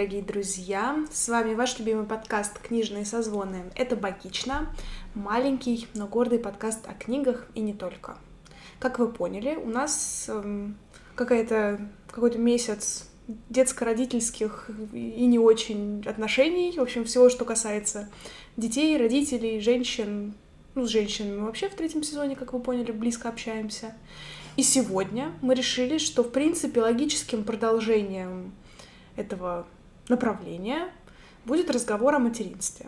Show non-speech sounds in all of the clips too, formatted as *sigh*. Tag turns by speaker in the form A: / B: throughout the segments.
A: Дорогие друзья! С вами ваш любимый подкаст «Книжные созвоны». Это «Бакично», маленький, но гордый подкаст о книгах и не только. Как вы поняли, у нас эм, какая-то, какой-то месяц детско-родительских и не очень отношений, в общем, всего, что касается детей, родителей, женщин, ну, с женщинами вообще в третьем сезоне, как вы поняли, близко общаемся. И сегодня мы решили, что, в принципе, логическим продолжением этого направления будет разговор о материнстве.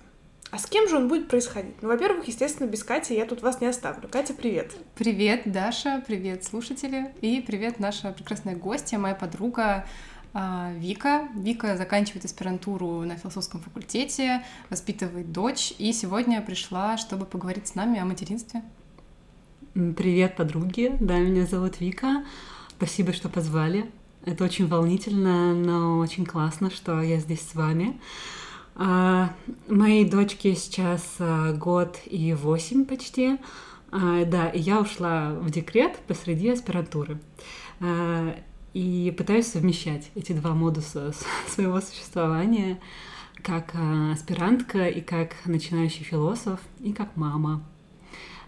A: А с кем же он будет происходить? Ну, во-первых, естественно, без Кати я тут вас не оставлю. Катя, привет.
B: Привет, Даша, привет, слушатели. И привет, наша прекрасная гостья, моя подруга а, Вика. Вика заканчивает аспирантуру на философском факультете, воспитывает дочь, и сегодня пришла, чтобы поговорить с нами о материнстве.
C: Привет, подруги. Да, меня зовут Вика. Спасибо, что позвали. Это очень волнительно, но очень классно, что я здесь с вами. А, моей дочке сейчас а, год и восемь почти. А, да, я ушла в декрет посреди аспирантуры. И пытаюсь совмещать эти два модуса *laughs* своего существования как аспирантка и как начинающий философ и как мама.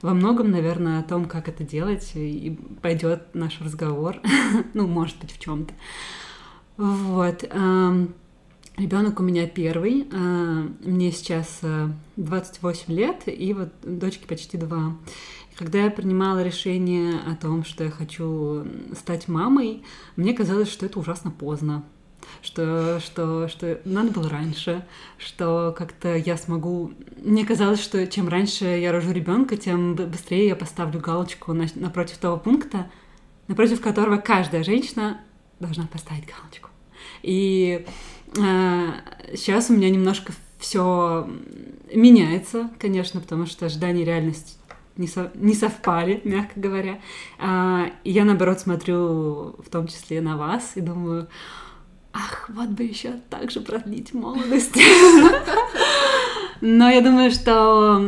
C: Во многом, наверное, о том, как это делать, и пойдет наш разговор. *laughs* ну, может быть, в чем-то. Вот. Ребенок у меня первый. А, мне сейчас 28 э, лет, и вот дочке почти два. Когда я принимала решение о том, что я хочу стать мамой, мне казалось, что это ужасно поздно что, что, что надо было раньше, что как-то я смогу... Мне казалось, что чем раньше я рожу ребенка, тем быстрее я поставлю галочку на, напротив того пункта, напротив которого каждая женщина должна поставить галочку. И э, сейчас у меня немножко все меняется, конечно, потому что ожидания и реальность не, со, не совпали, мягко говоря. А, я, наоборот, смотрю в том числе на вас и думаю, ах, вот бы еще так же продлить молодость. Но я думаю, что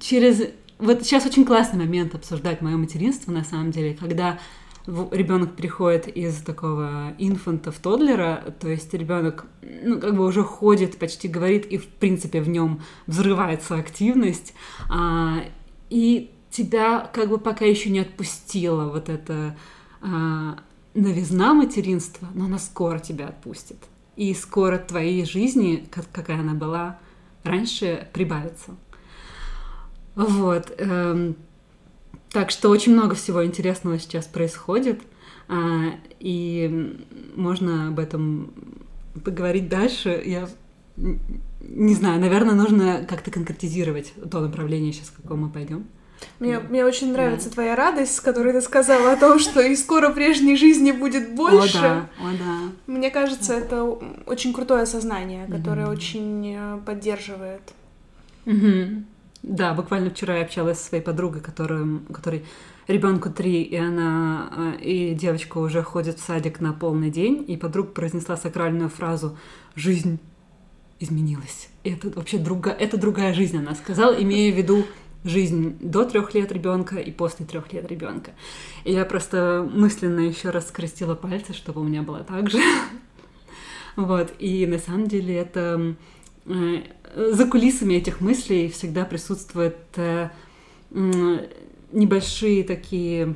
C: через... Вот сейчас очень классный момент обсуждать мое материнство, на самом деле, когда ребенок переходит из такого инфанта в тодлера, то есть ребенок, ну, как бы уже ходит, почти говорит, и, в принципе, в нем взрывается активность, а, и тебя как бы пока еще не отпустила вот это а, новизна материнства, но она скоро тебя отпустит. И скоро твоей жизни, какая она была раньше, прибавится. Вот. Эм, так что очень много всего интересного сейчас происходит, а, и можно об этом поговорить дальше. Я не знаю, наверное, нужно как-то конкретизировать то направление сейчас, в каком мы пойдем.
A: Мне, да. мне очень нравится да. твоя радость, с которой ты сказала о том, что и скоро прежней жизни будет больше.
C: О, да, о, да.
A: Мне кажется, это очень крутое осознание, которое mm-hmm. очень э, поддерживает.
C: Mm-hmm. Да, буквально вчера я общалась со своей подругой, которая, которой ребенку три, и она э, и девочка уже ходит в садик на полный день, и подруга произнесла сакральную фразу «Жизнь изменилась». И это вообще друга, это другая жизнь, она сказала, имея в виду жизнь до трех лет ребенка и после трех лет ребенка. И я просто мысленно еще раз скрестила пальцы, чтобы у меня было так же. *laughs* Вот, и на самом деле это э, за кулисами этих мыслей всегда присутствуют э, небольшие такие,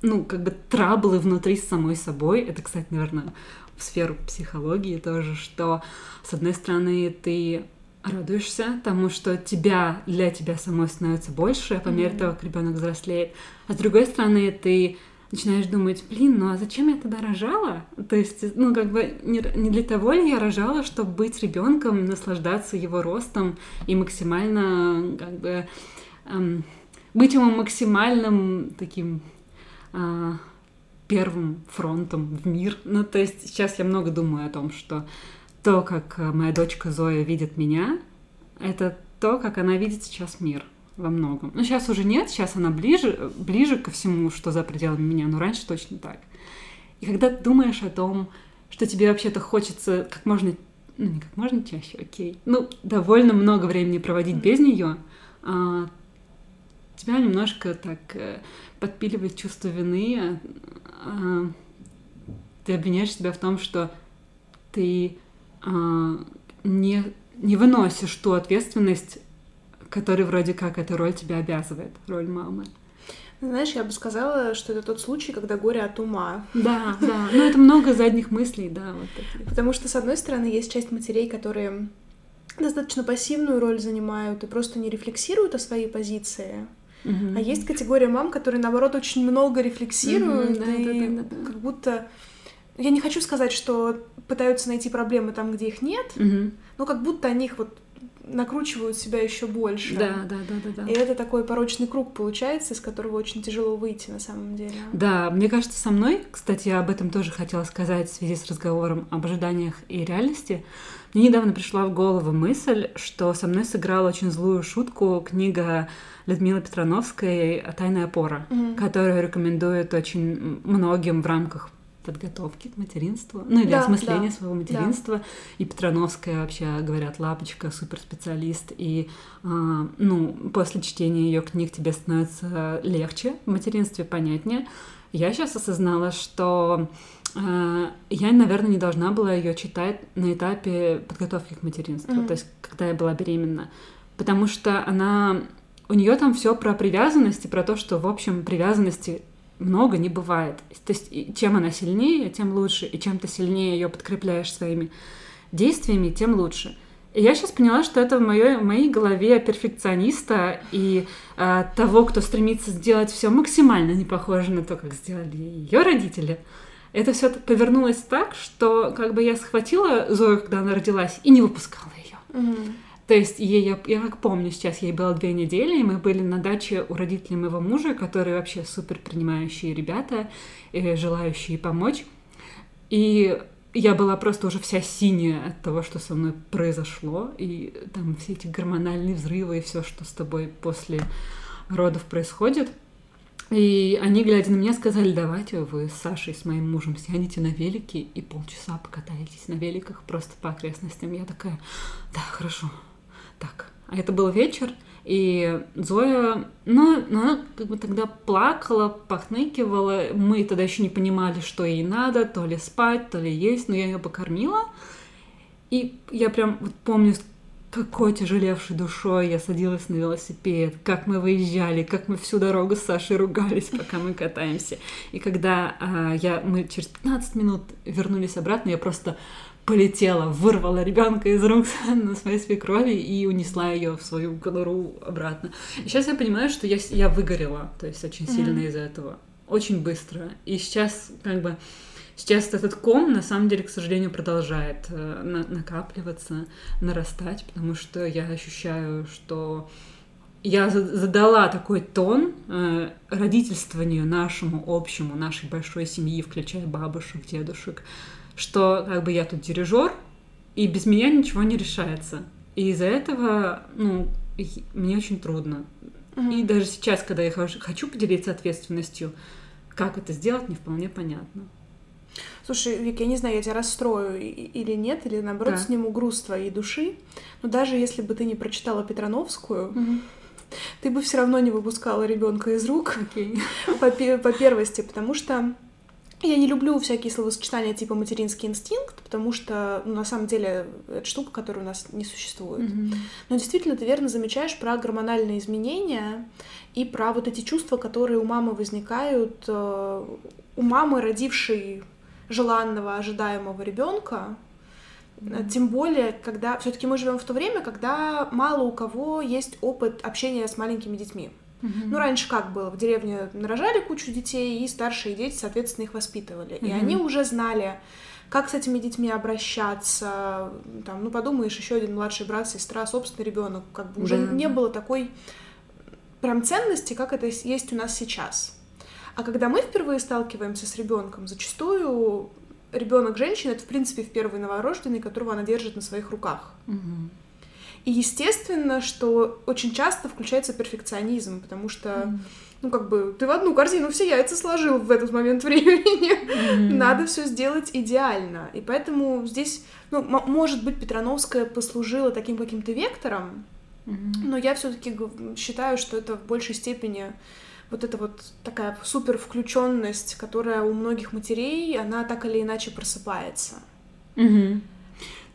C: ну, как бы траблы внутри с самой собой. Это, кстати, наверное, в сферу психологии тоже, что, с одной стороны, ты радуешься тому, что тебя для тебя самой становится больше по мере mm-hmm. того, как ребенок взрослеет. А с другой стороны, ты начинаешь думать, блин, ну а зачем я тогда рожала? То есть, ну, как бы не, не для того ли я рожала, чтобы быть ребенком, наслаждаться его ростом и максимально, как бы, эм, быть ему максимальным таким э, первым фронтом в мир. Ну, то есть сейчас я много думаю о том, что то, как э, моя дочка Зоя видит меня, это то, как она видит сейчас мир во многом. Ну, сейчас уже нет, сейчас она ближе, ближе ко всему, что за пределами меня, но раньше точно так. И когда ты думаешь о том, что тебе вообще-то хочется как можно, ну, не как можно чаще, окей, ну, довольно много времени проводить без нее, а, тебя немножко так а, подпиливает чувство вины, а, а, ты обвиняешь себя в том, что ты э, не, не выносишь ту ответственность, которая вроде как эта роль тебя обязывает, роль мамы.
A: Знаешь, я бы сказала, что это тот случай, когда горе от ума.
C: Да, да. Ну, это много задних мыслей, да. Вот.
A: Потому что, с одной стороны, есть часть матерей, которые достаточно пассивную роль занимают и просто не рефлексируют о своей позиции.
C: Мгм.
A: А есть категория мам, которые, наоборот, очень много рефлексируют
C: Мгм, да,
A: и
C: да, да, да, да.
A: как будто... Я не хочу сказать, что пытаются найти проблемы там, где их нет,
C: Мгм.
A: но как будто они их вот накручивают себя еще больше.
C: Да, да, да, да, да.
A: И это такой порочный круг получается, из которого очень тяжело выйти на самом деле.
C: Да, мне кажется, со мной, кстати, я об этом тоже хотела сказать в связи с разговором об ожиданиях и реальности. Мне недавно пришла в голову мысль, что со мной сыграла очень злую шутку книга Людмилы Петрановской «Тайная опора»,
A: Мгм.
C: которую рекомендует очень многим в рамках подготовки к материнству, ну или
A: Да,
C: осмысления
A: да,
C: своего материнства. И Петрановская вообще, говорят, лапочка, суперспециалист. И, а, ну, после чтения ее книг тебе становится легче в материнстве, понятнее. Я сейчас осознала, что а, я, наверное, не должна была ее читать на этапе подготовки к материнству,
A: Мгм.
C: то есть когда я была беременна, потому что она у нее там все про привязанность и про то, что, в общем, привязанности много не бывает. То есть чем она сильнее, тем лучше. И чем ты сильнее ее подкрепляешь своими действиями, тем лучше. И я сейчас поняла, что это в моей, в моей голове перфекциониста и а, того, кто стремится сделать все максимально не похоже на то, как сделали ее родители. Это все повернулось так, что как бы я схватила Зою, когда она родилась, и не выпускала ее.
A: Мгм.
C: То есть ей, я, я как помню сейчас, ей было две недели, и мы были на даче у родителей моего мужа, которые вообще супер принимающие ребята, и желающие помочь. И я была просто уже вся синяя от того, что со мной произошло, и там все эти гормональные взрывы и все, что с тобой после родов происходит. И они, глядя на меня, сказали, давайте вы с Сашей, с моим мужем, сядете на велике и полчаса покатаетесь на великах просто по окрестностям. Я такая, да, хорошо. Так, а это был вечер, и Зоя, ну, ну, она как бы тогда плакала, похныкивала. Мы тогда еще не понимали, что ей надо, то ли спать, то ли есть, но я ее покормила. И я прям вот помню, какой тяжелевшей душой я садилась на велосипед, как мы выезжали, как мы всю дорогу с Сашей ругались, пока мы катаемся. И когда а, я, мы через 15 минут вернулись обратно, я просто полетела, вырвала ребенка из рук *laughs* на своей свекрови и унесла ее в свою конуру обратно. И сейчас я понимаю, что я, я выгорела, то есть очень сильно из-за этого. Очень быстро. И сейчас как бы Сейчас этот ком, на самом деле, к сожалению, продолжает э, на- накапливаться, нарастать, потому что я ощущаю, что я за- задала такой тон э, родительствованию нашему общему, нашей большой семьи, включая бабушек, дедушек, что как бы я тут дирижер, и без меня ничего не решается. И из-за этого, ну, мне очень трудно.
A: Мгм.
C: И даже сейчас, когда я хочу поделиться ответственностью, как это сделать, не вполне понятно.
A: Слушай, Вик, я не знаю, я тебя расстрою или нет, или наоборот
C: Да.
A: сниму груз твоей души. Но даже если бы ты не прочитала Петрановскую, ты бы все равно не выпускала ребенка из рук
C: Окей. *laughs*
A: по, по первости, потому что я не люблю всякие словосочетания типа материнский инстинкт, потому что ну, на самом деле это штука, которая у нас не существует. Но действительно, ты верно замечаешь про гормональные изменения и про вот эти чувства, которые у мамы возникают, э, у мамы, родившей желанного, ожидаемого ребенка. Тем более, когда все-таки мы живем в то время, когда мало у кого есть опыт общения с маленькими детьми. Ну, раньше как было? В деревне нарожали кучу детей, и старшие дети, соответственно, их воспитывали. И
C: Мгм.
A: они уже знали, как с этими детьми обращаться. Там, ну, подумаешь, еще один младший брат, сестра, собственный ребенок. Как бы уже
C: Да.
A: не было такой прям ценности, как это есть у нас сейчас. А когда мы впервые сталкиваемся с ребенком, зачастую ребенок женщины это, в принципе, в первый новорожденный, которого она держит на своих руках. И естественно, что очень часто включается перфекционизм, потому что, ну, как бы, ты в одну корзину все яйца сложил в этот момент *laughs* времени. Надо все сделать идеально. И поэтому здесь, ну, может быть, Петрановская послужила таким каким-то вектором, но я все-таки считаю, что это в большей степени вот эта вот такая супер включенность, которая у многих матерей, она так или иначе просыпается.
C: Угу.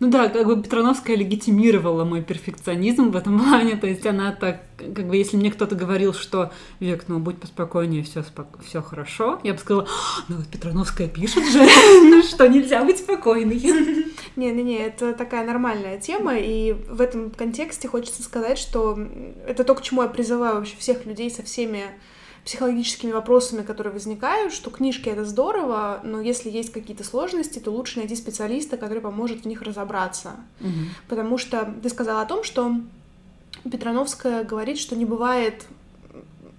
C: Ну да, как бы Петрановская легитимировала мой перфекционизм в этом *laughs* плане. То есть она так, как бы, если мне кто-то говорил, что Век, ну будь поспокойнее, все спок... все хорошо, я бы сказала, ну вот Петрановская пишет же, *laughs* ну что нельзя быть спокойной. *laughs*
A: Не-не-не, это такая нормальная тема, и в этом контексте хочется сказать, что это то, к чему я призываю вообще всех людей со всеми психологическими вопросами, которые возникают, что книжки это здорово, но если есть какие-то сложности, то лучше найти специалиста, который поможет в них разобраться.
C: Угу.
A: Потому что ты сказала о том, что Петрановская говорит, что не бывает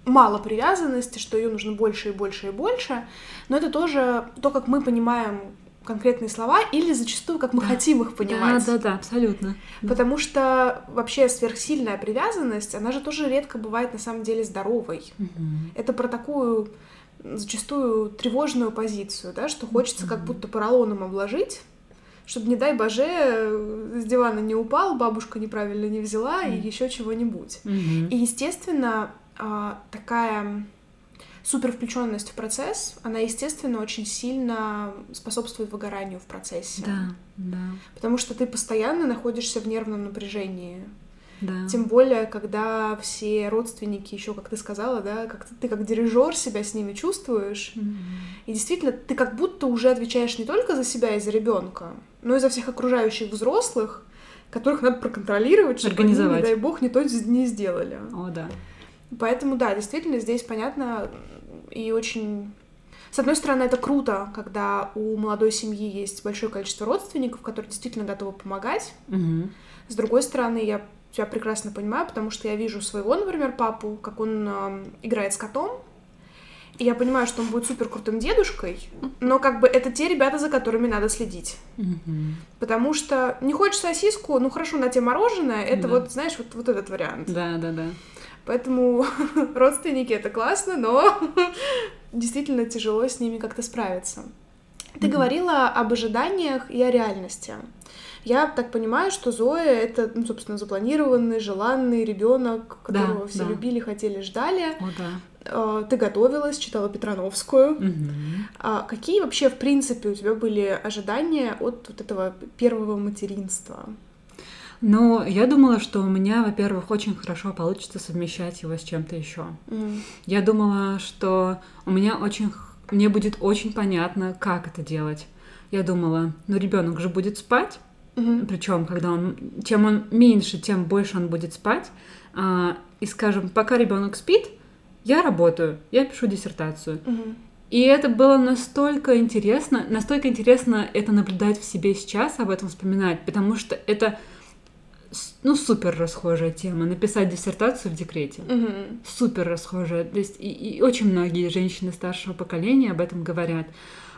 A: мало привязанности, что ее нужно больше и больше и больше, но это тоже то, как мы понимаем конкретные слова или зачастую, как мы да. хотим их понимать.
C: Да, да, да, абсолютно.
A: Потому что вообще сверхсильная привязанность, она же тоже редко бывает на самом деле здоровой.
C: Угу.
A: Это про такую зачастую тревожную позицию, да, что хочется как будто поролоном обложить, чтобы, не дай боже, с дивана не упал, бабушка неправильно не взяла mm. и еще чего-нибудь.
C: Mm-hmm.
A: И, естественно, а, такая супер включенность в процесс, она, естественно, очень сильно способствует выгоранию в процессе.
C: Да, да.
A: Потому что ты постоянно находишься в нервном напряжении.
C: Да.
A: Тем более, когда все родственники еще, как ты сказала, да, как ты, ты как дирижер себя с ними чувствуешь.
C: Mm-hmm.
A: И действительно, ты как будто уже отвечаешь не только за себя и за ребенка, но и за всех окружающих взрослых, которых надо проконтролировать, чтобы
C: Организовать.
A: они, не дай бог, не то не сделали.
C: О, да.
A: Поэтому, да, действительно, здесь понятно и очень... С одной стороны, это круто, когда у молодой семьи есть большое количество родственников, которые действительно готовы помогать.
C: Угу.
A: С другой стороны, я тебя прекрасно понимаю, потому что я вижу своего, например, папу, как он э, играет с котом, и я понимаю, что он будет супер крутым дедушкой, но как бы это те ребята, за которыми надо следить.
C: Угу.
A: Потому что не хочешь сосиску, ну хорошо, на тебе мороженое, это
C: Да.
A: вот, знаешь, вот, вот этот вариант.
C: Да, да, да.
A: Поэтому *laughs* родственники это классно, но *laughs* действительно тяжело с ними как-то справиться. Ты
C: Мгм.
A: говорила об ожиданиях и о реальности. Я так понимаю, что Зоя это, ну, собственно, запланированный, желанный ребенок, которого
C: Да,
A: все
C: да.
A: любили, хотели, ждали.
C: О, да.
A: Э, Ты готовилась, читала Петрановскую. А какие вообще, в принципе, у тебя были ожидания от вот этого первого материнства?
C: Ну, я думала, что у меня, во-первых, очень хорошо получится совмещать его с чем-то еще.
A: М,
C: Я думала, что у меня очень, мне будет очень понятно, как это делать. Я думала, ну ребенок же будет спать,
A: мгм,
C: причем, когда он, чем он меньше, тем больше он будет спать. А, и, скажем, пока ребенок спит, я работаю, я пишу диссертацию.
A: мгм,
C: И это было настолько интересно, настолько интересно это наблюдать в себе сейчас, об этом вспоминать, потому что это ну, супер расхожая тема. Написать диссертацию в декрете.
A: мгм.
C: Супер расхожая. То есть и, и очень многие женщины старшего поколения об этом говорят.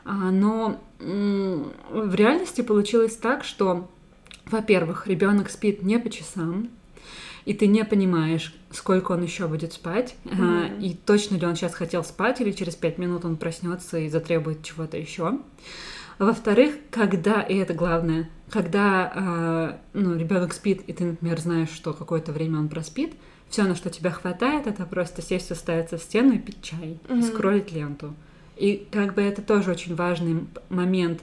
C: А, но в реальности получилось так, что, во-первых, ребенок спит не по часам, и ты не понимаешь, сколько он еще будет спать,
A: Мгм.
C: и точно ли он сейчас хотел спать, или через пять минут он проснется и затребует чего-то еще. Во-вторых, когда, и это главное, когда а, ну, ребенок спит, и ты, например, знаешь, что какое-то время он проспит, все, на что тебя хватает, это просто сесть, уставиться в стену и пить чай,
A: Мгм.
C: и скроллить ленту. И как бы это тоже очень важный момент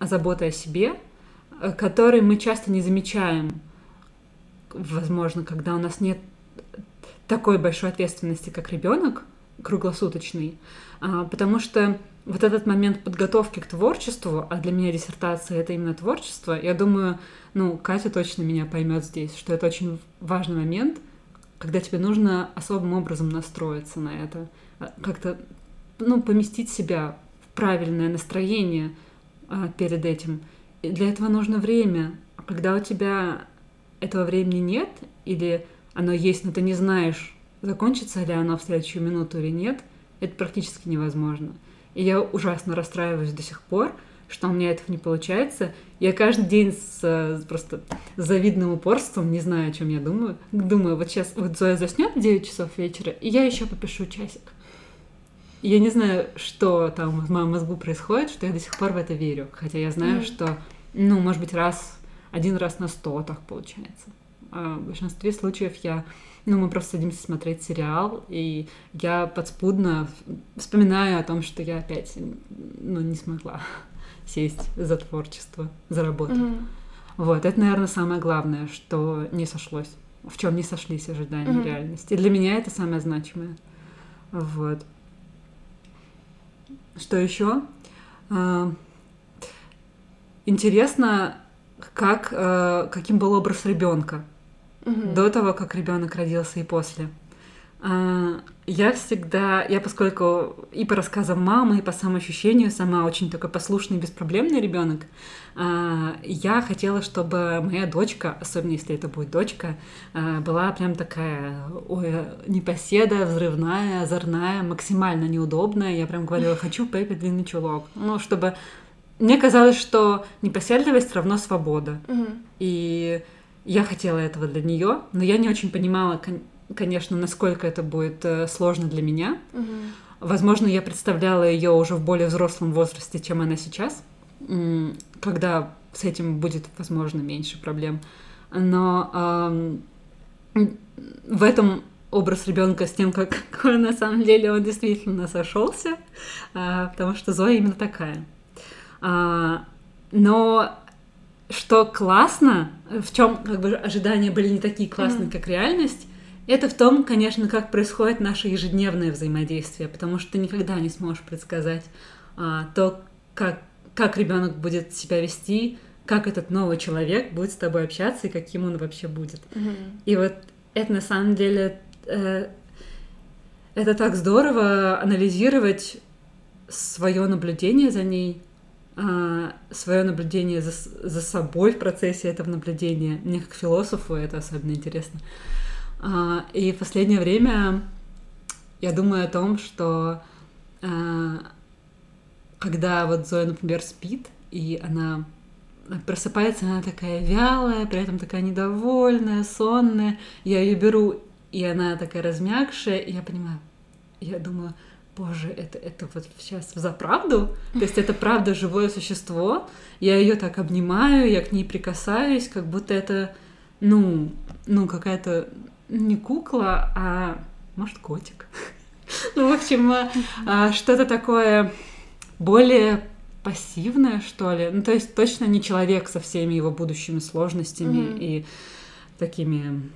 C: заботы о себе, э, который мы часто не замечаем, возможно, когда у нас нет такой большой ответственности, как ребенок круглосуточный, А, потому что вот этот момент подготовки к творчеству, а для меня диссертация это именно творчество, я думаю, ну, Катя точно меня поймет здесь, что это очень важный момент, когда тебе нужно особым образом настроиться на это, а, как-то, ну, поместить себя в правильное настроение а, перед этим. И для этого нужно время. А когда у тебя этого времени нет, или оно есть, но ты не знаешь, закончится ли оно в следующую минуту или нет, это практически невозможно. И я ужасно расстраиваюсь до сих пор, что у меня этого не получается. Я каждый день с э, просто завидным упорством, не знаю, о чем я думаю, думаю, вот сейчас вот Зоя заснет в 9 часов вечера, и я еще попишу часик. Я не знаю, что там в моем мозгу происходит, что я до сих пор в это верю. Хотя я знаю,
A: Мгм.
C: что, ну, может быть, раз, один раз на сто так получается. А в большинстве случаев я, ну, мы просто садимся смотреть сериал, и я подспудно вспоминаю о том, что я опять, ну, не смогла *laughs* сесть за творчество, за работу.
A: Мгм.
C: Вот, это, наверное, самое главное, что не сошлось, в чем не сошлись ожидания
A: Мгм.
C: и реальность. И для меня это самое значимое. Вот. Что еще? А, Интересно, как, э, каким был образ ребенка До того, как ребенок родился и после. А, Я всегда, я поскольку и по рассказам мамы, и по самоощущению сама очень такой послушный, беспроблемный ребенок, я хотела, чтобы моя дочка, особенно если это будет дочка, а, была прям такая ой, непоседа, взрывная, озорная, максимально неудобная. Я прям говорила, *laughs* хочу Пеппи длинный чулок. Ну, чтобы... Мне казалось, что непоседливость равно свобода.
A: Мгм.
C: И я хотела этого для нее, но я не очень понимала, кон- конечно, насколько это будет э, сложно для меня.
A: Мгм.
C: Возможно, я представляла ее уже в более взрослом возрасте, чем она сейчас, когда с этим будет, возможно, меньше проблем. Но м, в этом образ ребенка с тем, как *laughs* какой на самом деле он действительно сошелся, а, потому что Зоя именно такая. А, Но что классно, в чем как бы ожидания были не такие классные,
A: Мгм.
C: как реальность, это в том, конечно, как происходит наше ежедневное взаимодействие, потому что ты никогда не сможешь предсказать а, то, как, как ребенок будет себя вести, как этот новый человек будет с тобой общаться и каким он вообще будет.
A: Мгм.
C: И вот это на самом деле э, это так здорово анализировать свое наблюдение за ней, свое наблюдение за, за собой в процессе этого наблюдения. Мне как философу это особенно интересно. А, И в последнее время я думаю о том, что а, когда вот Зоя, например, спит, и она просыпается, она такая вялая, при этом такая недовольная, сонная. Я ее беру, и она такая размягшая, и я понимаю, я думаю, боже, это, это вот сейчас за правду? То есть это правда живое существо, я ее так обнимаю, я к ней прикасаюсь, как будто это, ну, ну какая-то не кукла, а может котик. *laughs* Ну, в общем, а, а, что-то такое более пассивное, что ли. Ну, то есть точно не человек со всеми его будущими сложностями и такими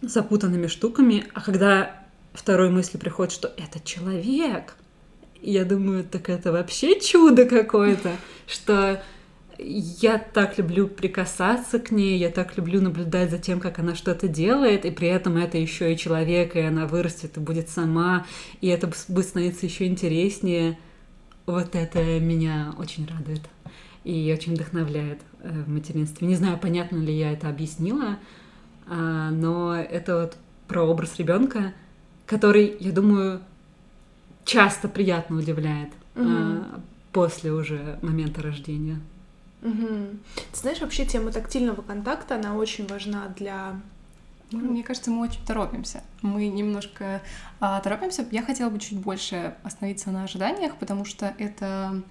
C: запутанными штуками. А когда второй мысли приходит, что это человек, я думаю, так это вообще чудо какое-то, что я так люблю прикасаться к ней, я так люблю наблюдать за тем, как она что-то делает, и при этом это еще и человек, и она вырастет и будет сама, и это будет становиться еще интереснее. Вот это меня очень радует и очень вдохновляет э, в материнстве. Не знаю, понятно ли я это объяснила, а, но это вот про образ ребенка, который, я думаю, часто приятно удивляет а,
A: Мгм.
C: после уже момента рождения.
A: Мгм. Ты знаешь, вообще тема тактильного контакта, она очень важна для...
B: Ну, Мне кажется, мы очень торопимся. Мы немножко а, торопимся. Я хотела бы чуть больше остановиться на ожиданиях, потому что это,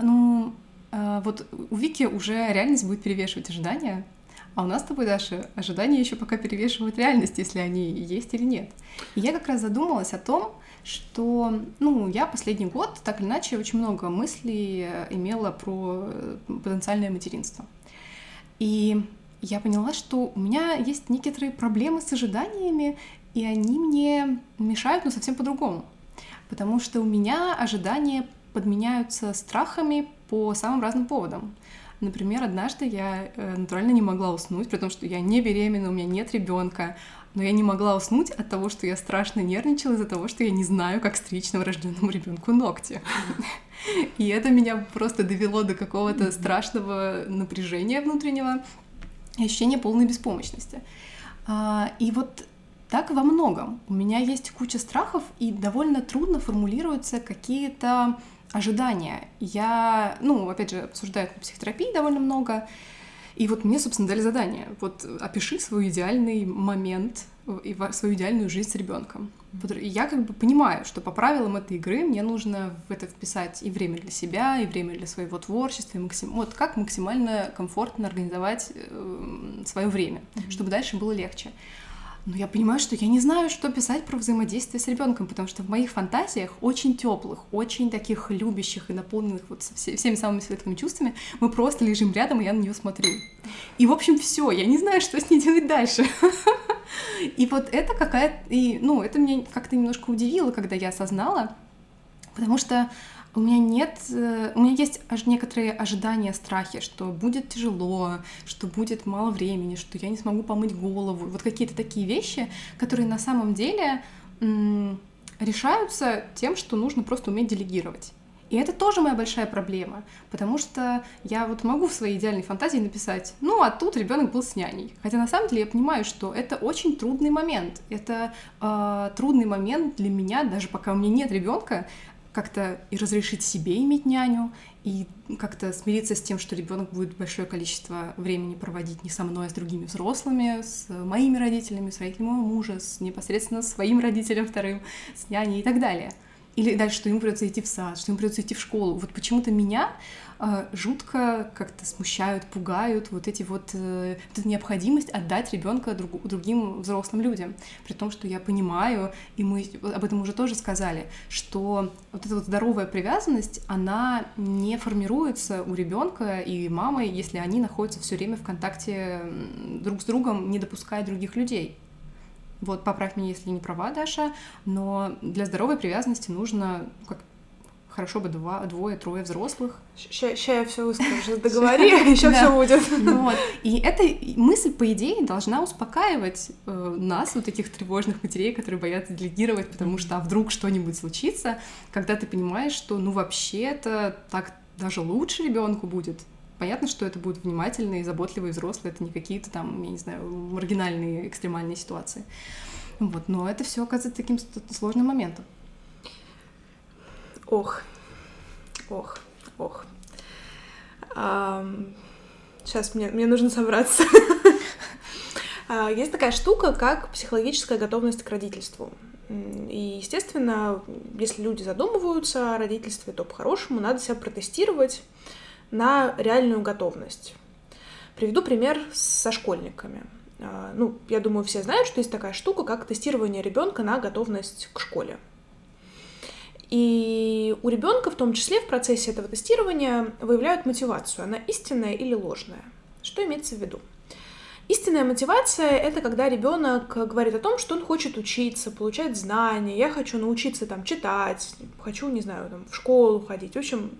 B: ну, а, вот у Вики уже реальность будет перевешивать ожидания, а у нас с тобой, Даша, ожидания еще пока перевешивают реальность, если они есть или нет. И я как раз задумалась о том, что, ну, я последний год так или иначе очень много мыслей э, имела про э, потенциальное материнство. И я поняла, что у меня есть некоторые проблемы с ожиданиями, и они мне мешают, но совсем по-другому. Потому что у меня ожидания подменяются страхами по самым разным поводам. Например, однажды я э, натурально не могла уснуть, при том, что я не беременна, у меня нет ребенка, но я не могла уснуть от того, что я страшно нервничала из-за того, что я не знаю, как стричь новорожденному *laughs* ребенку ногти. И это меня просто довело до какого-то страшного напряжения внутреннего и ощущения полной беспомощности. А, И вот так во многом. У меня есть куча страхов, и довольно трудно формулируются какие-то ожидания. Я, ну, опять же, обсуждаю на психотерапии довольно много, и вот мне, собственно, дали задание. Вот опиши свой идеальный момент и свою идеальную жизнь с ребенком. И я как бы понимаю, что по правилам этой игры мне нужно в это вписать и время для себя, и время для своего творчества, и максим... вот как максимально комфортно организовать свое время, чтобы дальше было легче. Но я понимаю, что я не знаю, что писать про взаимодействие с ребенком, потому что в моих фантазиях очень теплых, очень таких любящих и наполненных вот все, всеми самыми светлыми чувствами, мы просто лежим рядом, и я на нее смотрю. И, в общем, все, я не знаю, что с ней делать дальше. *laughs* И вот это какая-то, ну, это меня как-то немножко удивило, когда я осознала, потому что у меня нет, э, у меня есть аж некоторые ожидания, страхи, что будет тяжело, что будет мало времени, что я не смогу помыть голову. Вот какие-то такие вещи, которые на самом деле решаются тем, что нужно просто уметь делегировать. И это тоже моя большая проблема, потому что я вот могу в своей идеальной фантазии написать, ну, а тут ребенок был с няней. Хотя на самом деле я понимаю, что это очень трудный момент. Это э, трудный момент для меня, даже пока у меня нет ребенка, как-то и разрешить себе иметь няню, и как-то смириться с тем, что ребенок будет большое количество времени проводить не со мной, а с другими взрослыми, с моими родителями, с родителями моего мужа, с непосредственно своим родителем вторым, с няней и так далее. Или дальше, что ему придется идти в сад, что ему придется идти в школу. Вот почему-то меня жутко как-то смущают, пугают вот эти вот, э, эта необходимость отдать ребенка друг, другим взрослым людям. При том, что я понимаю, и мы об этом уже тоже сказали, что вот эта вот здоровая привязанность, она не формируется у ребенка и мамы, если они находятся все время в контакте друг с другом, не допуская других людей. Вот, поправь меня, если не права, Даша, но для здоровой привязанности нужно ну, как хорошо бы два, двое, трое взрослых. *laughs*
A: Сейчас я все выскажу, договори, еще все будет.
B: Вот. И эта мысль, по идее, должна успокаивать э, нас, вот таких тревожных матерей, которые боятся делегировать, потому что а вдруг что-нибудь случится, когда ты понимаешь, что ну вообще-то так даже лучше ребенку будет, Понятно, что это будут внимательные, заботливые взрослые, это не какие-то там, я не знаю, маргинальные, экстремальные ситуации. Вот, но это все оказывается таким сложным моментом.
A: Ох, ох, ох. Сейчас мне, мне нужно собраться. *laughs* А, есть такая штука, как психологическая готовность к родительству. И, естественно, если люди задумываются о родительстве, то по-хорошему надо себя протестировать на реальную готовность. Приведу пример со школьниками. А, ну, я думаю, все знают, что есть такая штука, как тестирование ребенка на готовность к школе. И у ребенка в том числе в процессе этого тестирования выявляют мотивацию, она истинная или ложная. Что имеется в виду? Истинная мотивация — это когда ребенок говорит о том, что он хочет учиться, получать знания, я хочу научиться там читать, хочу, не знаю, там, в школу ходить. В общем,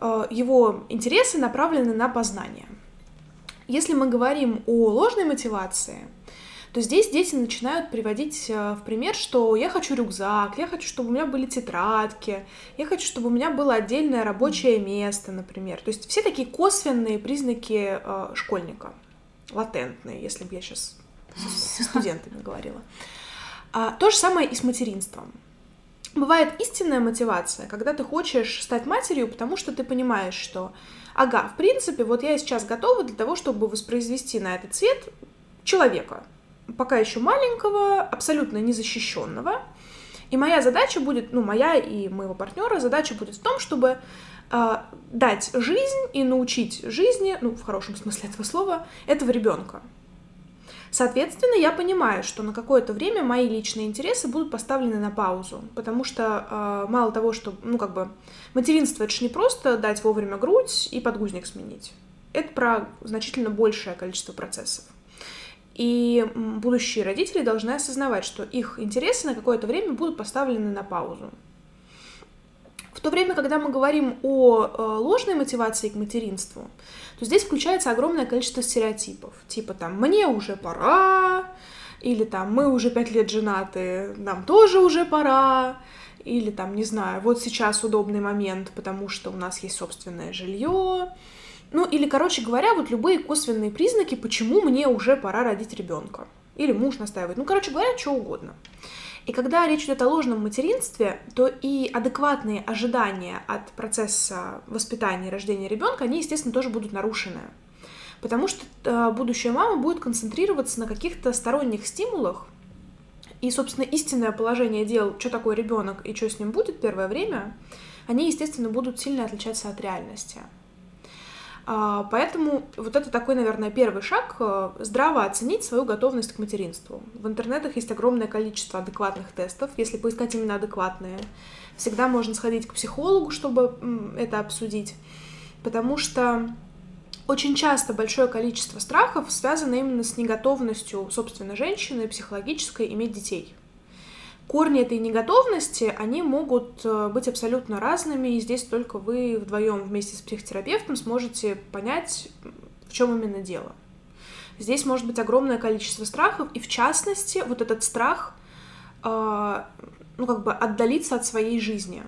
A: Э, его интересы направлены на познание. Если мы говорим о ложной мотивации, то здесь дети начинают приводить э, в пример, что я хочу рюкзак, я хочу, чтобы у меня были тетрадки, я хочу, чтобы у меня было отдельное рабочее место, например. То есть все такие косвенные признаки э, школьника, латентные, если бы я сейчас со *laughs* студентами говорила. А, то же самое и с материнством. Бывает истинная мотивация, когда ты хочешь стать матерью, потому что ты понимаешь, что, ага, в принципе, вот я сейчас готова для того, чтобы воспроизвести на этот свет человека, пока еще маленького, абсолютно незащищенного. И моя задача будет, ну, моя и моего партнера задача будет в том, чтобы э, дать жизнь и научить жизни, ну, в хорошем смысле этого слова, этого ребенка. Соответственно, я понимаю, что на какое-то время мои личные интересы будут поставлены на паузу, потому что э, мало того, что, ну, как бы, материнство это же не просто дать вовремя грудь и подгузник сменить. Это про значительно большее количество процессов. И будущие родители должны осознавать, что их интересы на какое-то время будут поставлены на паузу. В то время, когда мы говорим о э, ложной мотивации к материнству, то здесь включается огромное количество стереотипов. Типа там «мне уже пора», или там «мы уже пять лет женаты, нам тоже уже пора», или там, не знаю, вот сейчас удобный момент, потому что у нас есть собственное жилье. Ну, или, короче говоря, вот любые косвенные признаки, почему мне уже пора родить ребенка. Или муж настаивает. Ну, короче говоря, что угодно. И когда речь идет о ложном материнстве, то и адекватные ожидания от процесса воспитания и рождения ребенка, они, естественно, тоже будут нарушены. Потому что э, будущая мама будет концентрироваться на каких-то сторонних стимулах, и, собственно, истинное положение дел, что такое ребенок и что с ним будет первое время, они, естественно, будут сильно отличаться от реальности. А, поэтому вот это такой, наверное, первый шаг э, — здраво оценить свою готовность к материнству. В интернетах есть огромное количество адекватных тестов, если поискать именно адекватные. Всегда можно сходить к психологу, чтобы это обсудить, потому что очень часто большое количество страхов связано именно с неготовностью, собственно, женщины психологической иметь детей. Корни этой неготовности, они могут э, быть абсолютно разными, и здесь только вы вдвоем вместе с психотерапевтом сможете понять, в чем именно дело. Здесь может быть огромное количество страхов, и в частности, вот этот страх, э, ну, как бы отдалиться от своей жизни.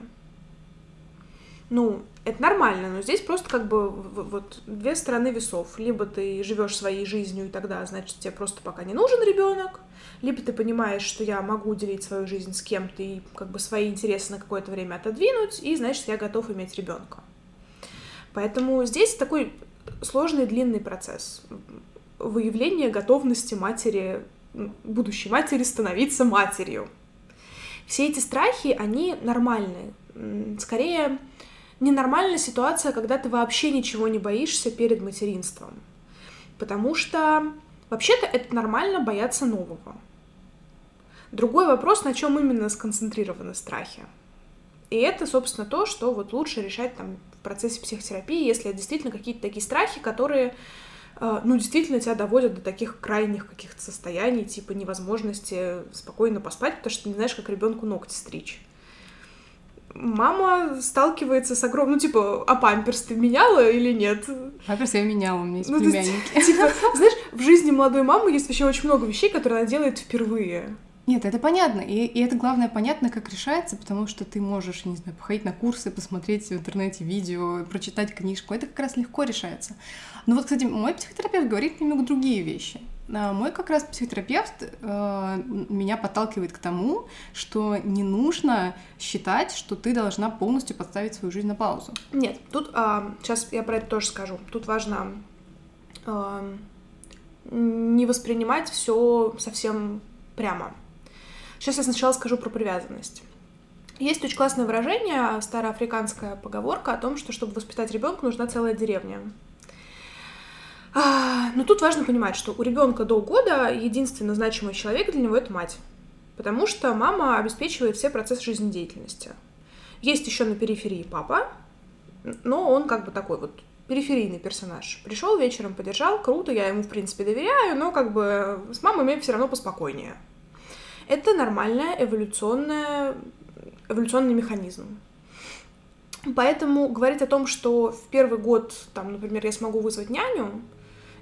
A: Ну, это нормально, но здесь просто как бы вот две стороны весов. Либо ты живешь своей жизнью, и тогда, значит, тебе просто пока не нужен ребенок, либо ты понимаешь, что я могу делить свою жизнь с кем-то и как бы свои интересы на какое-то время отодвинуть, и значит, я готов иметь ребенка. Поэтому здесь такой сложный длинный процесс выявления готовности матери, будущей матери становиться матерью. Все эти страхи, они нормальные. Скорее, ненормальная ситуация, когда ты вообще ничего не боишься перед материнством. Потому что вообще-то это нормально бояться нового. Другой вопрос, на чем именно сконцентрированы страхи. И это, собственно, то, что вот лучше решать там в процессе психотерапии, если действительно какие-то такие страхи, которые, э, ну, действительно тебя доводят до таких крайних каких-то состояний, типа невозможности спокойно поспать, потому что ты не знаешь, как ребенку ногти стричь. Мама сталкивается с огромным, ну, типа, а памперс ты меняла или нет?
B: Памперс я меняла, у меня есть ну, племянники.
A: Есть, *laughs* типа, знаешь, в жизни молодой мамы есть вообще очень много вещей, которые она делает впервые.
B: Нет, это понятно. И, и это главное понятно, как решается, потому что ты можешь, не знаю, походить на курсы, посмотреть в интернете видео, прочитать книжку. Это как раз легко решается. Но вот, кстати, мой психотерапевт говорит немного другие вещи. А мой как раз психотерапевт э, меня подталкивает к тому, что не нужно считать, что ты должна полностью подставить свою жизнь на паузу.
A: Нет, тут э, сейчас я про это тоже скажу. Тут важно э, не воспринимать все совсем прямо. Сейчас я сначала скажу про привязанность. Есть очень классное выражение, староафриканская поговорка о том, что чтобы воспитать ребенка, нужна целая деревня. А, но тут важно понимать, что у ребенка до года единственный значимый человек для него это мать. Потому что мама обеспечивает все процессы жизнедеятельности. Есть еще на периферии папа, но он как бы такой вот периферийный персонаж. Пришел вечером, подержал, круто, я ему, в принципе, доверяю, но как бы с мамой мне все равно поспокойнее. Это нормальная эволюционная, эволюционный механизм. Поэтому говорить о том, что в первый год, там, например, я смогу вызвать няню,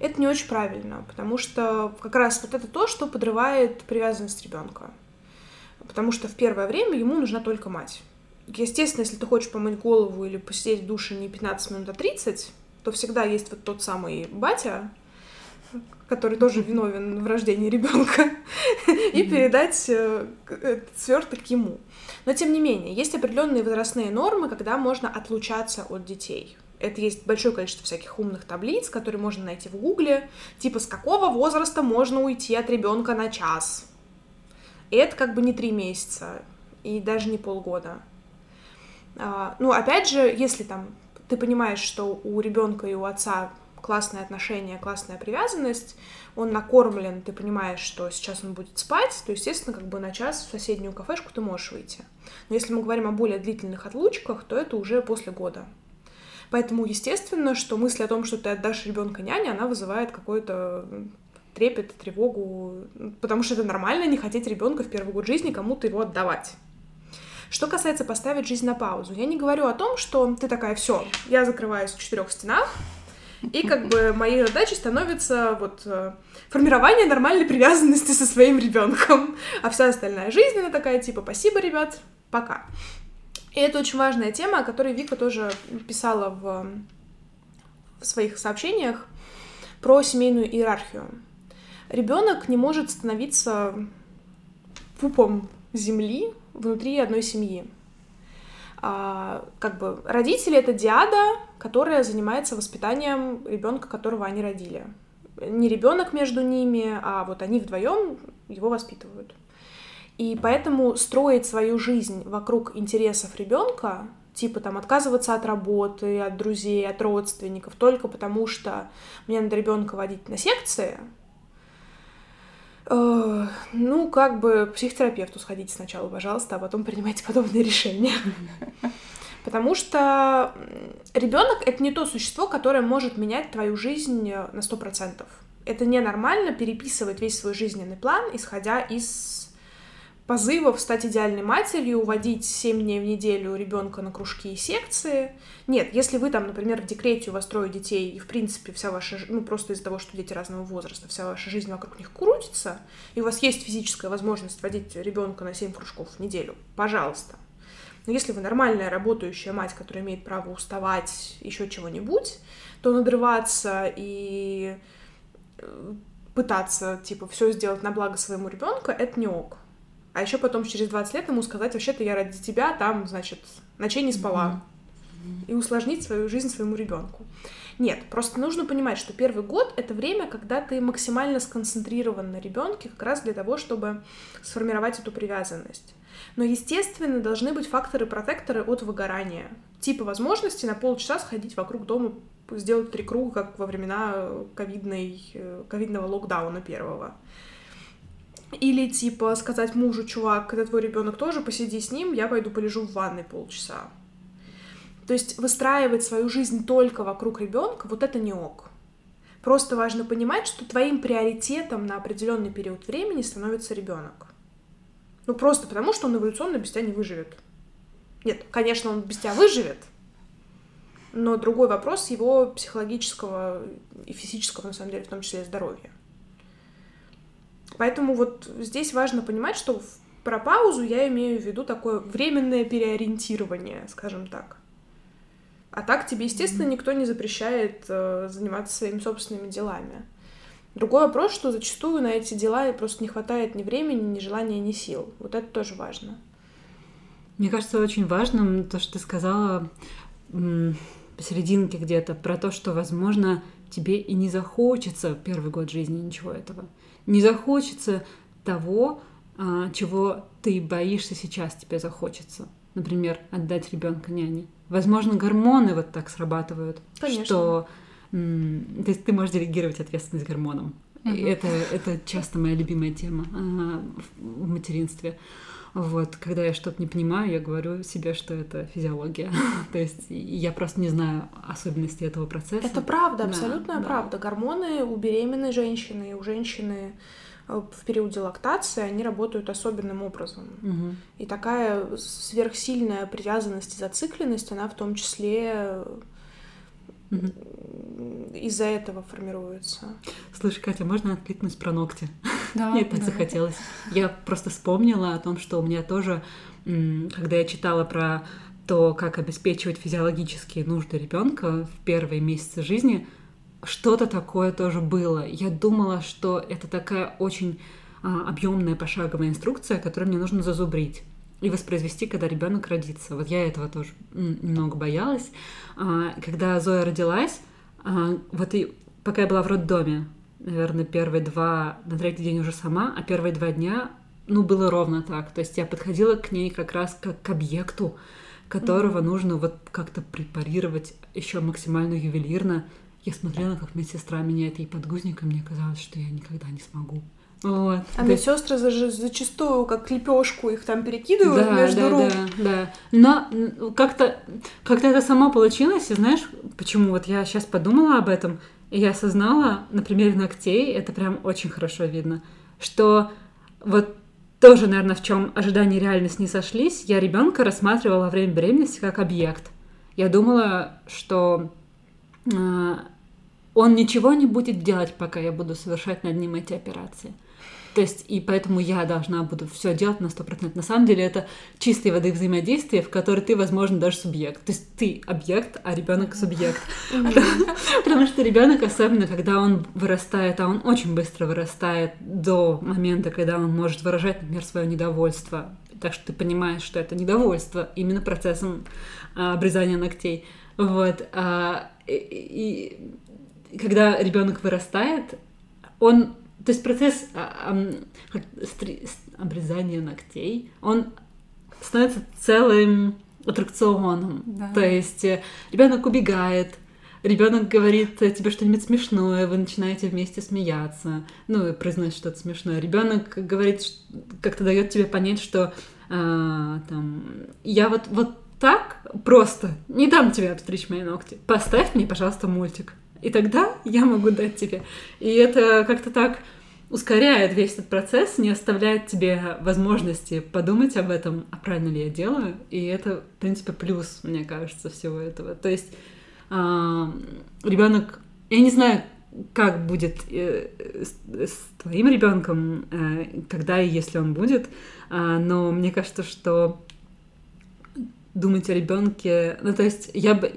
A: это не очень правильно, потому что как раз вот это то, что подрывает привязанность ребенка. Потому что в первое время ему нужна только мать. Естественно, если ты хочешь помыть голову или посидеть в душе не 15 минут, а 30, то всегда есть вот тот самый батя, который тоже виновен в рождении ребенка, и передать э, сверток ему. Но тем не менее, есть определенные возрастные нормы, когда можно отлучаться от детей. Это есть большое количество всяких умных таблиц, которые можно найти в Гугле, типа с какого возраста можно уйти от ребенка на час. И это как бы не три месяца и даже не полгода. А, ну, опять же, если там ты понимаешь, что у ребенка и у отца классные отношения, классная привязанность, он накормлен, ты понимаешь, что сейчас он будет спать, то, естественно, как бы на час в соседнюю кафешку ты можешь выйти. Но если мы говорим о более длительных отлучках, то это уже после года. Поэтому, естественно, что мысль о том, что ты отдашь ребенка няне, она вызывает какой-то трепет, тревогу, потому что это нормально не хотеть ребенка в первый год жизни кому-то его отдавать. Что касается поставить жизнь на паузу, я не говорю о том, что ты такая, все, я закрываюсь в четырех стенах, и как бы моей задачей становится вот э, формирование нормальной привязанности со своим ребенком. А вся остальная жизнь, она такая, типа, спасибо, ребят, пока. И это очень важная тема, о которой Вика тоже писала в, в своих сообщениях про семейную иерархию. Ребенок не может становиться пупом земли внутри одной семьи. А, как бы родители это диада, которая занимается воспитанием ребенка, которого они родили. Не ребенок между ними, а вот они вдвоем его воспитывают. И поэтому строить свою жизнь вокруг интересов ребенка типа там отказываться от работы, от друзей, от родственников, только потому что мне надо ребенка водить на секции, э, ну, как бы психотерапевту сходите сначала, пожалуйста, а потом принимайте подобные *laughs* решения. Потому что ребенок это не то существо, которое может менять твою жизнь на сто процентов. Это ненормально переписывать весь свой жизненный план, исходя из позывов стать идеальной матерью, уводить 7 дней в неделю ребенка на кружки и секции. Нет, если вы там, например, в декрете у вас трое детей, и, в принципе, вся ваша, ну, просто из-за того, что дети разного возраста, вся ваша жизнь вокруг них крутится, и у вас есть физическая возможность водить ребенка на 7 кружков в неделю, пожалуйста. Но если вы нормальная работающая мать, которая имеет право уставать, еще чего-нибудь, то надрываться и э, пытаться, типа, все сделать на благо своему ребенку, это не ок а еще потом через 20 лет ему сказать, вообще-то я ради тебя там, значит, ночей не спала. Mm-hmm. И усложнить свою жизнь своему ребенку. Нет, просто нужно понимать, что первый год это время, когда ты максимально сконцентрирован на ребенке, как раз для того, чтобы сформировать эту привязанность. Но, естественно, должны быть факторы-протекторы от выгорания. Типа возможности на полчаса сходить вокруг дома, сделать три круга, как во времена ковидной, э, ковидного локдауна первого. Или типа сказать мужу, чувак, когда твой ребенок тоже, посиди с ним, я пойду полежу в ванной полчаса. То есть выстраивать свою жизнь только вокруг ребенка, вот это не ок. Просто важно понимать, что твоим приоритетом на определенный период времени становится ребенок. Ну просто потому, что он эволюционно без тебя не выживет. Нет, конечно, он без тебя выживет, но другой вопрос его психологического и физического, на самом деле, в том числе здоровья. Поэтому вот здесь важно понимать, что про паузу я имею в виду такое временное переориентирование, скажем так. А так тебе, естественно, никто не запрещает э, заниматься своими собственными делами. Другой вопрос, что зачастую на эти дела просто не хватает ни времени, ни желания, ни сил. Вот это тоже важно.
C: Мне кажется, очень важным то, что ты сказала посерединке где-то, про то, что, возможно, тебе и не захочется первый год жизни ничего этого не захочется того, а, чего ты боишься сейчас тебе захочется. Например, отдать ребенка няне. Возможно, гормоны вот так срабатывают, Конечно. что то есть ты можешь делегировать ответственность гормонам. Угу. Это, это часто моя любимая тема а, в материнстве. Вот, когда я что-то не понимаю, я говорю себе, что это физиология. *laughs* То есть я просто не знаю особенностей этого процесса.
A: Это правда, абсолютная да, правда. Да. Гормоны у беременной женщины, у женщины э, в периоде лактации они работают особенным образом. Угу. И такая сверхсильная привязанность и зацикленность, она в том числе угу. из-за этого формируется.
C: Слушай, Катя, можно откликнуть про ногти? Да, Мне так да. захотелось. Я просто вспомнила о том, что у меня тоже, когда я читала про то, как обеспечивать физиологические нужды ребенка в первые месяцы жизни, что-то такое тоже было. Я думала, что это такая очень а, объемная пошаговая инструкция, которую мне нужно зазубрить и воспроизвести, когда ребенок родится. Вот я этого тоже немного боялась. А, когда Зоя родилась, а, вот и пока я была в роддоме, наверное, первые два, на третий день уже сама, а первые два дня, ну, было ровно так. То есть я подходила к ней как раз как к объекту, которого mm-hmm. нужно вот как-то препарировать еще максимально ювелирно. Я смотрела, как медсестра меняет ей подгузник, и мне казалось, что я никогда не смогу. Вот.
A: А да. медсестры зачастую как лепешку их там перекидывают да, между
C: да,
A: рук.
C: Да, да. Но как-то как-то это само получилось, и знаешь, почему вот я сейчас подумала об этом, и я осознала на примере ногтей, это прям очень хорошо видно, что вот тоже, наверное, в чем ожидания и реальность не сошлись, я ребенка рассматривала во время беременности как объект. Я думала, что э, он ничего не будет делать, пока я буду совершать над ним эти операции. То есть, и поэтому я должна буду все делать на 100%. На самом деле это чистой воды взаимодействие, в которой ты, возможно, даже субъект. То есть ты объект, а ребенок субъект. *laughs* Потому что ребенок, особенно когда он вырастает, а он очень быстро вырастает до момента, когда он может выражать, например, свое недовольство. Так что ты понимаешь, что это недовольство именно процессом а, обрезания ногтей. Вот. А, и, и когда ребенок вырастает, он то есть процесс а, обрезания ногтей, он становится целым аттракционом.
B: Да.
C: То есть э, ребенок убегает, ребенок говорит э, тебе что-нибудь смешное, вы начинаете вместе смеяться, ну, и произносит что-то смешное. Ребенок говорит, как-то дает тебе понять, что а, там, я вот, вот так просто не дам тебе обстричь мои ногти. Поставь мне, пожалуйста, мультик. И тогда я могу дать тебе. И это как-то так ускоряет весь этот процесс, не оставляет тебе возможности подумать об этом, а правильно ли я делаю. И это, в принципе, плюс, мне кажется, всего этого. То есть ребенок, я не знаю, как будет э, с, с твоим ребенком, э, когда и если он будет, а, но мне кажется, что думать о ребенке, ну то есть я бы,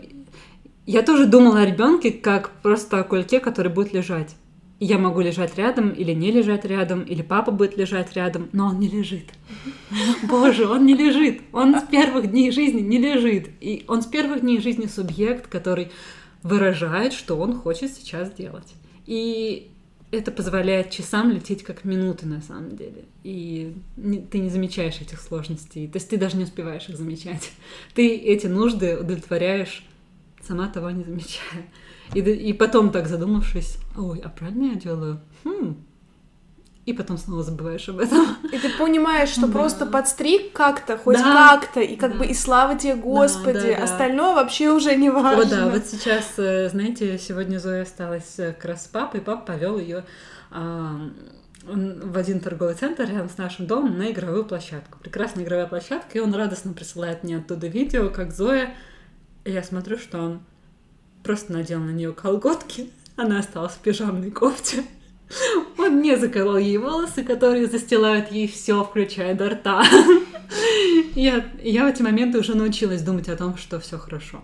C: я тоже думала о ребенке как просто о кульке, который будет лежать. Я могу лежать рядом или не лежать рядом, или папа будет лежать рядом, но он не лежит. *laughs* Боже, он не лежит. Он с первых дней жизни не лежит. И он с первых дней жизни субъект, который выражает, что он хочет сейчас делать. И это позволяет часам лететь как минуты на самом деле. И не, ты не замечаешь этих сложностей. То есть ты даже не успеваешь их замечать. Ты эти нужды удовлетворяешь, сама того не замечая. И, и потом так задумавшись, ой, а правильно я делаю? Хм. И потом снова забываешь об этом.
A: И ты понимаешь, что
C: Да.
A: просто подстриг как-то, хоть
C: Да.
A: как-то, и как
C: Да.
A: бы и слава тебе, Господи,
C: да, да.
A: остальное вообще уже не важно.
C: О, да, вот сейчас, э, знаете, сегодня Зоя осталась э, как раз с папой, папа повел ее в один торговый центр рядом с нашим домом на игровую площадку. Прекрасная игровая площадка, и он радостно присылает мне оттуда видео, как Зоя, я смотрю, что он просто надел на нее колготки, она осталась в пижамной кофте. Он не заколол ей волосы, которые застилают ей все, включая до рта. Я, я в эти моменты уже научилась думать о том, что все хорошо.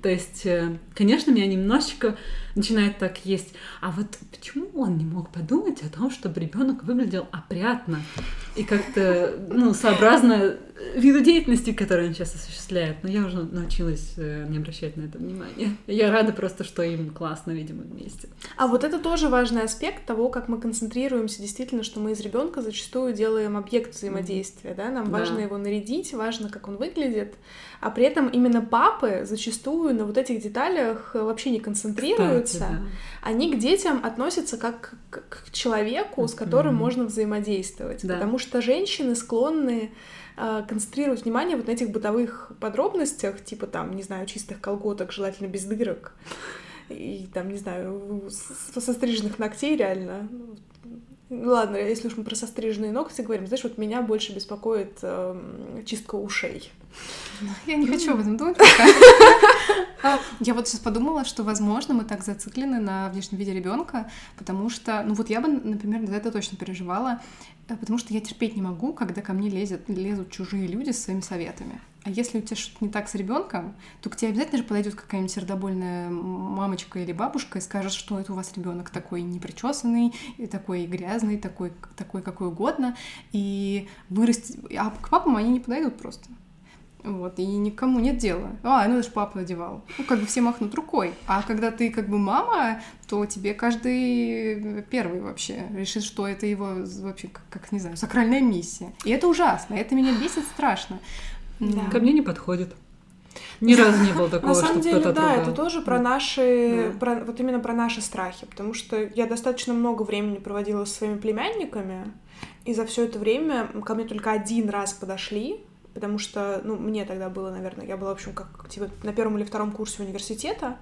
C: То есть, э, конечно, меня немножечко начинает так есть. А вот почему он не мог подумать о том, чтобы ребенок выглядел опрятно и как-то, ну, сообразно виду деятельности, которую он сейчас осуществляет. Но я уже научилась э, не обращать на это внимания. Я рада просто, что им классно, видимо, вместе.
A: А вот это тоже важный аспект того, как мы концентрируемся действительно, что мы из ребенка зачастую делаем объект взаимодействия, да, нам
C: Да.
A: важно его нарядить, важно, как он выглядит, а при этом именно папы зачастую на вот этих деталях э, вообще не концентрируются,
C: Кстати, да.
A: они к детям относятся как к, к человеку, с которым
C: Мгм.
A: можно взаимодействовать,
C: Да.
A: потому что женщины склонны э, концентрировать внимание вот на этих бытовых подробностях, типа там, не знаю, чистых колготок, желательно без дырок, и там, не знаю, состриженных ногтей реально. Ладно, если уж мы про состриженные ногти говорим, знаешь, вот меня больше беспокоит эм, чистка ушей.
B: Я не хочу об этом думать *laughs* пока. А, Я вот сейчас подумала, что, возможно, мы так зациклены на внешнем виде ребенка, потому что, ну вот я бы, например, за это точно переживала, э, потому что я терпеть не могу, когда ко мне лезет, лезут чужие люди со своими советами. А если у тебя что-то не так с ребенком, то к тебе обязательно же подойдет какая-нибудь сердобольная мамочка или бабушка и скажет, что это у вас ребенок такой непричесанный, и такой грязный, такой, такой какой угодно, и вырасти. А к папам они не подойдут просто. Вот, и никому нет дела. А, ну это ж папа одевал. Ну, как бы все махнут рукой. А когда ты как бы мама, то тебе каждый первый вообще решит, что это его вообще, как, как, не знаю, сакральная миссия. И это ужасно, это меня бесит страшно.
A: Да.
C: Ко мне не подходит. Ни разу не было такого,
A: На самом деле, да,
C: отругал.
A: это тоже про наши,
C: Да.
A: про- вот именно про наши страхи, потому что я достаточно много времени проводила со своими племянниками, и за все это время ко мне только один раз подошли, потому что, ну, мне тогда было, наверное, я была, в общем, как типа на первом или втором курсе университета,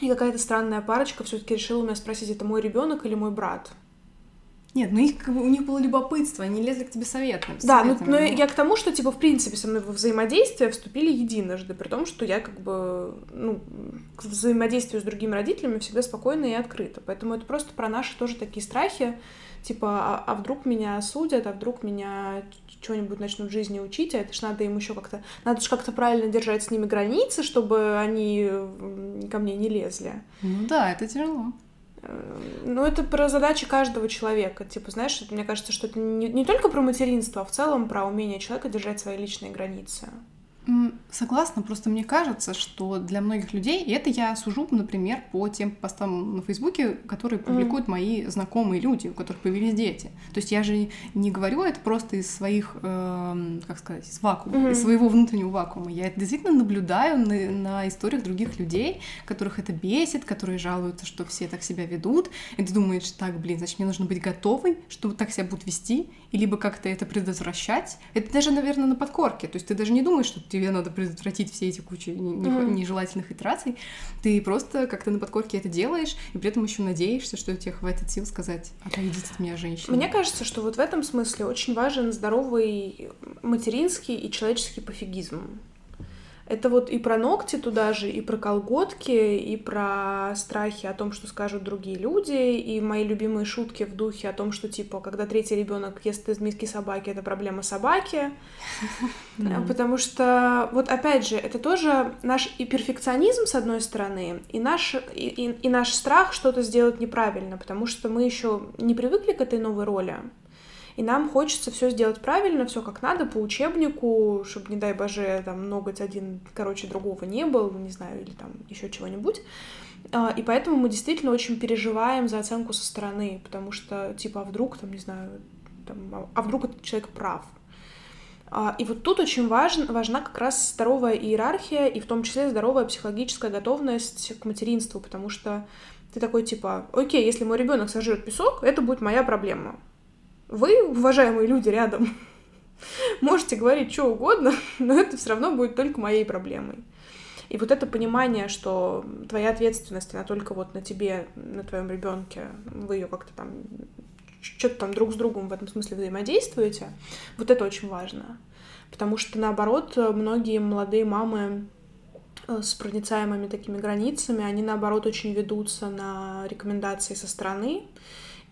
A: и какая-то странная парочка все-таки решила у меня спросить, это мой ребенок или мой брат.
B: Нет, ну их, у них было любопытство, они лезли к тебе советом.
A: Да, ну, но
B: ну.
A: я к тому, что, типа, в принципе, со мной во взаимодействие вступили единожды, при том, что я, как бы, ну, к взаимодействию с другими родителями всегда спокойно и открыто. Поэтому это просто про наши тоже такие страхи, типа, а, а вдруг меня осудят, а вдруг меня что-нибудь начнут в жизни учить, а это ж надо им еще как-то, надо же как-то правильно держать с ними границы, чтобы они ко мне не лезли.
B: Ну да, это тяжело.
A: Э, Ну, это про задачи каждого человека. Типа, знаешь, мне кажется, что это не, не только про материнство, а в целом про умение человека держать свои личные границы.
B: Согласна, просто мне кажется, что для многих людей, и это я сужу, например, по тем постам на Фейсбуке, которые публикуют mm. мои знакомые люди, у которых появились дети. То есть я же не говорю это просто из своих, э, как сказать, из вакуума, mm-hmm. из своего внутреннего вакуума. Я это действительно наблюдаю на, на историях других людей, которых это бесит, которые жалуются, что все так себя ведут, и ты думаешь, так, блин, значит, мне нужно быть готовой, чтобы так себя будут вести, и либо как-то это предотвращать. Это даже, наверное, на подкорке. То есть ты даже не думаешь, что тебе надо предотвратить все эти кучи mm-hmm. нежелательных итераций. Ты просто как-то на подкорке это делаешь, и при этом еще надеешься, что у тебя хватит сил сказать, отойдите от меня, женщина.
A: Мне кажется, что вот в этом смысле очень важен здоровый материнский и человеческий пофигизм. Это вот и про ногти туда же, и про колготки, и про страхи о том, что скажут другие люди, и мои любимые шутки в духе о том, что типа, когда третий ребенок ест из миски собаки, это проблема собаки. *laughs* Потому что, вот опять же, это тоже наш и перфекционизм, с одной стороны, и наш, и, и, и наш страх что-то сделать неправильно, потому что мы еще не привыкли к этой новой роли и нам хочется все сделать правильно, все как надо, по учебнику, чтобы, не дай боже, там ноготь один, короче, другого не был, не знаю, или там еще чего-нибудь. А, и поэтому мы действительно очень переживаем за оценку со стороны, потому что, типа, а вдруг, там, не знаю, там, а, а вдруг этот человек прав. А, и вот тут очень важен, важна как раз здоровая иерархия, и в том числе здоровая психологическая готовность к материнству, потому что ты такой типа, окей, если мой ребенок сожрет песок, это будет моя проблема. Вы, уважаемые люди рядом, *laughs* можете говорить что угодно, *laughs* но это все равно будет только моей проблемой. И вот это понимание, что твоя ответственность, она только вот на тебе, на твоем ребенке, вы ее как-то там что-то там друг с другом в этом смысле взаимодействуете, вот это очень важно. Потому что, наоборот, многие молодые мамы э, с проницаемыми такими границами, они, наоборот, очень ведутся на рекомендации со стороны,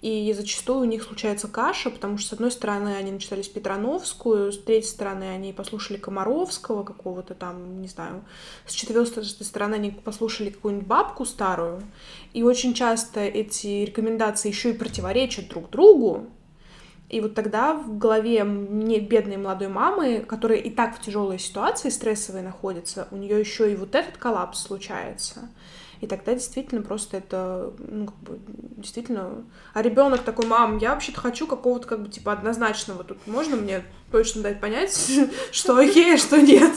A: и зачастую у них случается каша, потому что, с одной стороны, они начитали Петрановскую, с третьей стороны, они послушали Комаровского какого-то там, не знаю, с четвертой стороны, они послушали какую-нибудь бабку старую, и очень часто эти рекомендации еще и противоречат друг другу, и вот тогда в голове мне бедной молодой мамы, которая и так в тяжелой ситуации стрессовой находится, у нее еще и вот этот коллапс случается. И тогда действительно просто это, ну, как бы, действительно... А ребенок такой, мам, я вообще-то хочу какого-то, как бы, типа, однозначного. Тут можно мне точно дать понять, *laughs* что окей, а что нет.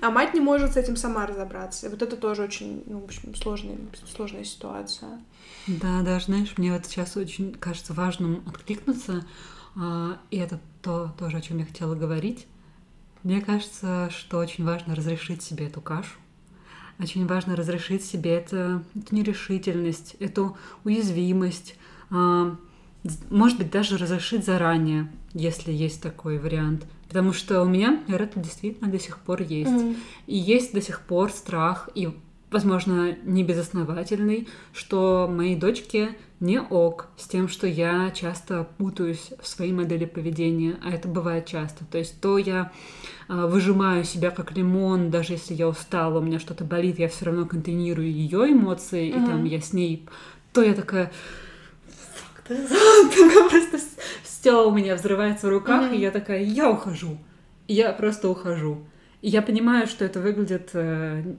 A: А мать не может с этим сама разобраться. И вот это тоже очень, ну, в общем, сложная, сложная ситуация.
C: Да, да, знаешь, мне вот сейчас очень кажется важным откликнуться, а, и это то тоже, о чем я хотела говорить. Мне кажется, что очень важно разрешить себе эту кашу, очень важно разрешить себе это, эту нерешительность, эту уязвимость. А, может быть, даже разрешить заранее, если есть такой вариант. Потому что у меня, это действительно до сих пор есть. Mm. И есть до сих пор страх, и, возможно, не безосновательный, что моей дочке не ок с тем, что я часто путаюсь в своей модели поведения, а это бывает часто. То есть то я э, выжимаю себя как лимон, даже если я устала, у меня что-то болит, я все равно контейнирую ее эмоции, mm-hmm. и там я с ней, то я такая *laughs* просто все у меня взрывается в руках, mm-hmm. и я такая, я ухожу. И я просто ухожу. И я понимаю, что это выглядит э,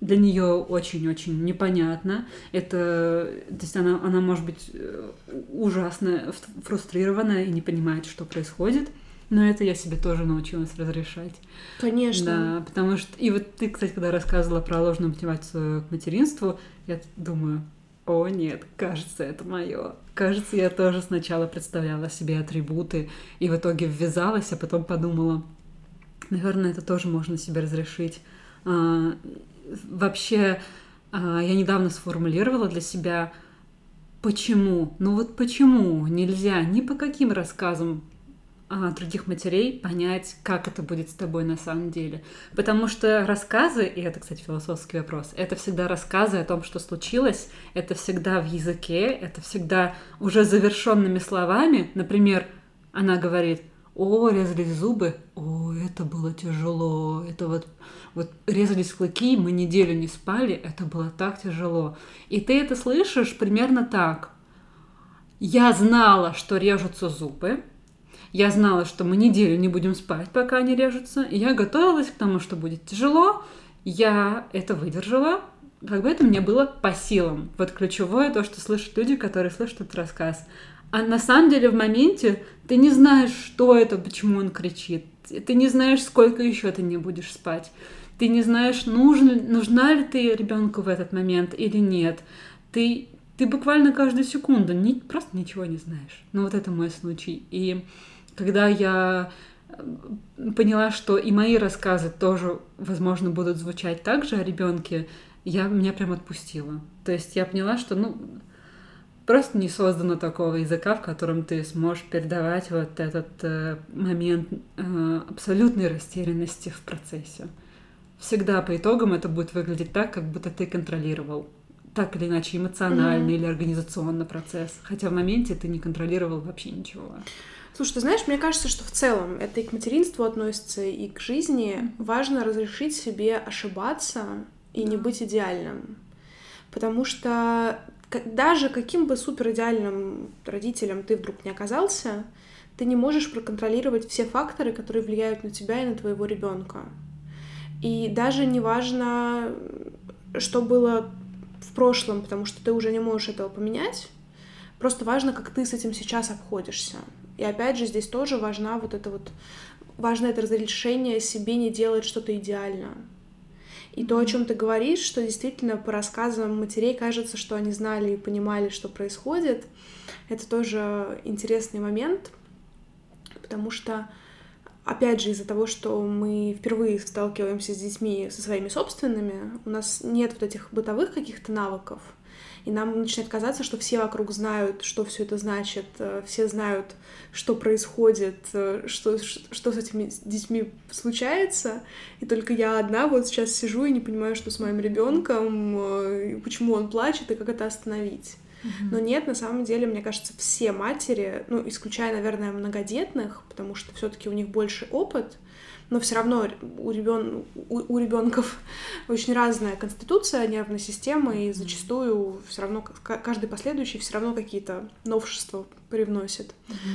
C: для нее очень-очень непонятно. Это, то есть она, она может быть э, ужасно фрустрирована и не понимает, что происходит. Но это я себе тоже научилась разрешать.
A: Конечно.
C: Да, потому что... И вот ты, кстати, когда рассказывала про ложную мотивацию к материнству, я думаю, о нет, кажется, это мое. Кажется, я тоже сначала представляла себе атрибуты и в итоге ввязалась, а потом подумала, наверное, это тоже можно себе разрешить. Вообще а, я недавно сформулировала для себя, почему, ну вот почему нельзя ни по каким рассказам а, других матерей понять, как это будет с тобой на самом деле. Потому что рассказы, и это, кстати, философский вопрос, это всегда рассказы о том, что случилось, это всегда в языке, это всегда уже завершенными словами. Например, она говорит, о, резались зубы, о, это было тяжело, это вот, вот резались клыки, мы неделю не спали, это было так тяжело. И ты это слышишь примерно так. Я знала, что режутся зубы, Я знала, что мы неделю не будем спать, пока они режутся, и я готовилась к тому, что будет тяжело. Я это выдержала, как бы это мне было по силам. Вот ключевое то, что слышат люди, которые слышат этот рассказ. А на самом деле в моменте ты не знаешь, что это, почему он кричит. Ты не знаешь, сколько еще ты не будешь спать. Ты не знаешь, нужен, нужна ли ты ребенку в этот момент или нет. Ты, ты буквально каждую секунду не, просто ничего не знаешь. Ну вот это мой случай. И когда я э, поняла, что и мои рассказы тоже, возможно, будут звучать так же о ребенке, я меня прям отпустила. То есть я поняла, что, ну, просто не создано такого языка, в котором ты сможешь передавать вот этот э, момент э, абсолютной растерянности в процессе. Всегда по итогам это будет выглядеть так, как будто ты контролировал так или иначе эмоционально mm-hmm. или организационно процесс, хотя в моменте ты не контролировал вообще ничего.
A: Слушай, ты знаешь, мне кажется, что в целом это и к материнству относится, и к жизни. Важно разрешить себе ошибаться и да. не быть идеальным. Потому что даже каким бы супер идеальным родителем ты вдруг не оказался, ты не можешь проконтролировать все факторы, которые влияют на тебя и на твоего ребенка. И даже не важно, что было в прошлом, потому что ты уже не можешь этого поменять. Просто важно, как ты с этим сейчас обходишься. И опять же, здесь тоже важна вот это вот важно это разрешение себе не делать что-то идеально. И то, о чем ты говоришь, что действительно по рассказам матерей кажется, что они знали и понимали, что происходит, это тоже интересный момент, потому что, опять же, из-за того, что мы впервые сталкиваемся с детьми со своими собственными, у нас нет вот этих бытовых каких-то навыков, и нам начинает казаться, что все вокруг знают, что все это значит, э, все знают, что происходит, э, что, что с этими детьми случается, и только я одна вот сейчас сижу и не понимаю, что с моим ребенком, э, почему он плачет и как это остановить. Но нет, на самом деле, мне кажется, все матери, ну, исключая, наверное, многодетных, потому что все-таки у них больше опыт, но все равно у, ребен... у, у ребенков *laughs* очень разная конституция нервной системы, и зачастую все равно каждый последующий все равно какие-то новшества привносит.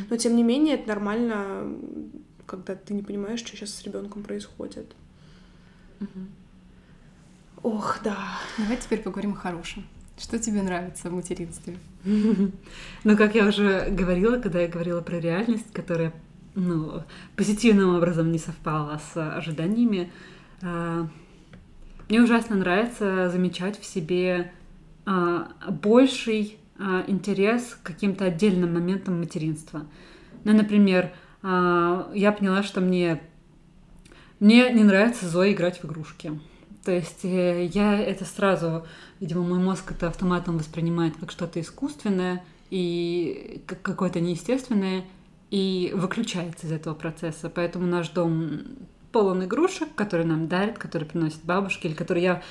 A: Но тем не менее, это нормально, когда ты не понимаешь, что сейчас с ребенком происходит. Ох, да.
B: Давай теперь поговорим о хорошем. Что тебе нравится в материнстве? *laughs*
C: Ну, как я уже говорила, когда я говорила про реальность, которая ну, позитивным образом не совпало с ожиданиями. А, мне ужасно нравится замечать в себе а, больший а, интерес к каким-то отдельным моментам материнства. Ну, например, я поняла, что мне, мне не нравится Зоя играть в игрушки. То есть э, я это сразу, видимо, мой мозг это автоматом воспринимает как что-то искусственное и как какое-то неестественное, и выключается из этого процесса. Поэтому наш дом полон игрушек, которые нам дарят, которые приносят бабушки, или которые я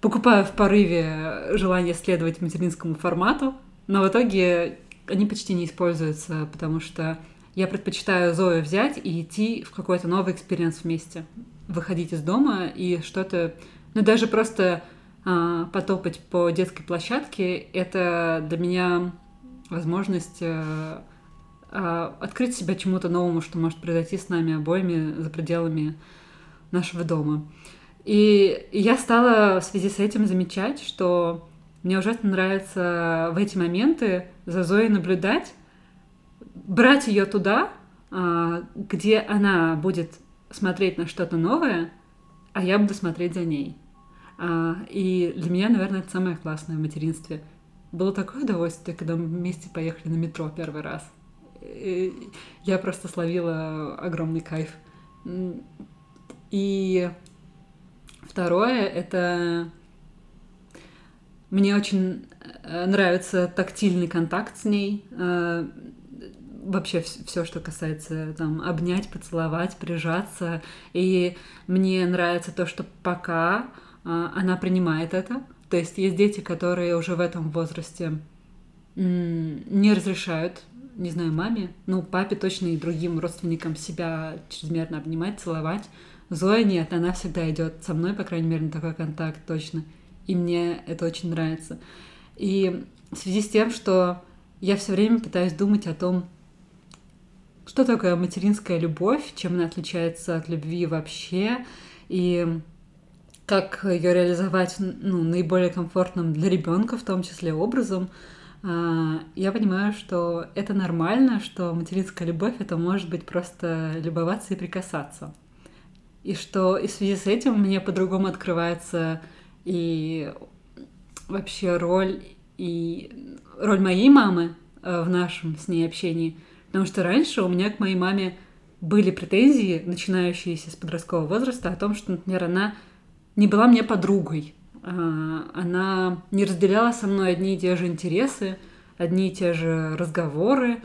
C: покупаю в порыве желания следовать материнскому формату, но в итоге они почти не используются, потому что я предпочитаю Зою взять и идти в какой-то новый experience вместе. Выходить из дома и что-то... Ну, даже просто а, потопать по детской площадке — это для меня возможность а, а, открыть себя чему-то новому, что может произойти с нами обоими за пределами нашего дома. И я стала в связи с этим замечать, что мне ужасно нравится в эти моменты за Зоей наблюдать, брать ее туда, а, где она будет смотреть на что-то новое, а я буду смотреть за ней. А, и для меня, наверное, это самое классное в материнстве. Было такое удовольствие, когда мы вместе поехали на метро первый раз я просто словила огромный кайф. И второе — это мне очень э, нравится тактильный контакт с ней. Вообще все, что касается там обнять, поцеловать, прижаться. И мне нравится то, что пока э, она принимает это. То есть есть дети, которые уже в этом возрасте не разрешают не знаю, маме, ну, папе точно и другим родственникам себя чрезмерно обнимать, целовать. Зоя нет, она всегда идет со мной, по крайней мере, на такой контакт точно. И мне это очень нравится. И в связи с тем, что я все время пытаюсь думать о том, что такое материнская любовь, чем она отличается от любви вообще, и как ее реализовать ну, наиболее комфортным для ребенка, в том числе образом. А, я понимаю, что это нормально, что материнская любовь это может быть просто любоваться и прикасаться. И что и в связи с этим мне по-другому открывается и вообще роль и роль моей мамы э, в нашем с ней общении. Потому что раньше у меня к моей маме были претензии, начинающиеся с подросткового возраста, о том, что, например, она не была мне подругой. А, она не разделяла со мной одни и те же интересы, одни и те же разговоры,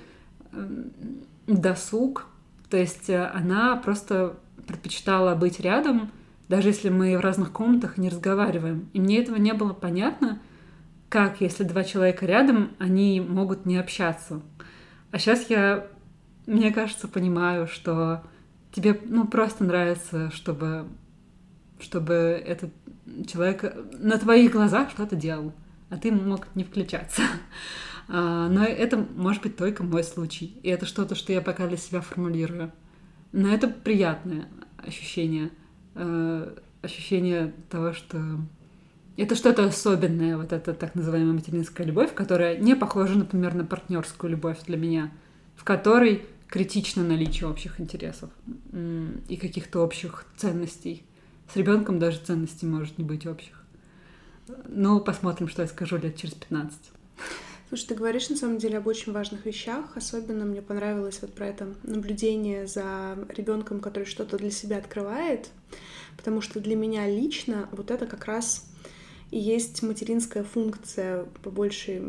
C: досуг. То есть э, она просто предпочитала быть рядом, даже если мы в разных комнатах не разговариваем. И мне этого не было понятно, как, если два человека рядом, они могут не общаться. А сейчас я, мне кажется, понимаю, что тебе ну, просто нравится, чтобы чтобы этот человек на твоих глазах что-то делал, а ты мог не включаться. *laughs* А, но это может быть только мой случай. И это что-то, что я пока для себя формулирую. Но это приятное ощущение. Э, ощущение того, что это что-то особенное, вот эта так называемая материнская любовь, которая не похожа, например, на партнерскую любовь для меня, в которой критично наличие общих интересов и каких-то общих ценностей. С ребенком даже ценностей может не быть общих. Ну, посмотрим, что я скажу лет через 15.
A: Слушай, ты говоришь на самом деле об очень важных вещах. Особенно мне понравилось вот про это наблюдение за ребенком, который что-то для себя открывает. Потому что для меня лично вот это как раз и есть материнская функция по большей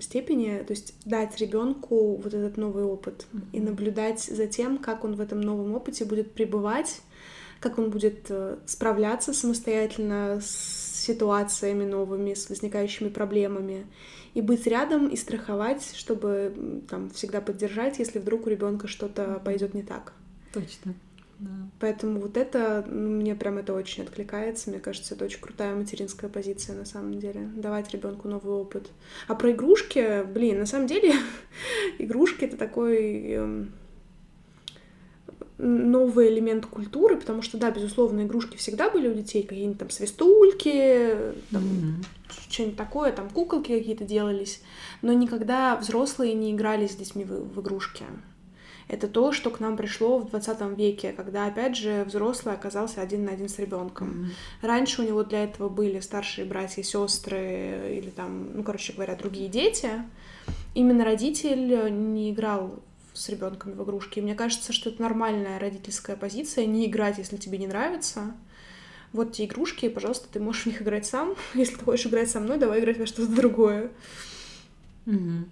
A: степени, то есть дать ребенку вот этот новый опыт mm-hmm. и наблюдать за тем, как он в этом новом опыте будет пребывать как он будет э, справляться самостоятельно с ситуациями новыми, с возникающими проблемами, и быть рядом и страховать, чтобы там всегда поддержать, если вдруг у ребенка что-то пойдет не так.
C: Точно. Да.
A: Поэтому вот это, ну, мне прям это очень откликается. Мне кажется, это очень крутая материнская позиция на самом деле. Давать ребенку новый опыт. А про игрушки, блин, на самом деле *laughs* игрушки это такой эм, новый элемент культуры, потому что, да, безусловно, игрушки всегда были у детей, какие-нибудь там свистульки, там, mm-hmm. что-нибудь такое, там куколки какие-то делались, но никогда взрослые не играли с детьми в, в игрушки. Это то, что к нам пришло в 20 веке, когда, опять же, взрослый оказался один на один с ребенком. Mm-hmm. Раньше у него для этого были старшие братья, сестры или там, ну, короче говоря, другие дети. Именно родитель не играл с ребенком в игрушки. И мне кажется, что это нормальная родительская позиция, не играть, если тебе не нравится. Вот те игрушки, пожалуйста, ты можешь в них играть сам. *laughs* Если ты хочешь играть со мной, давай играть во что-то другое.
B: Угу.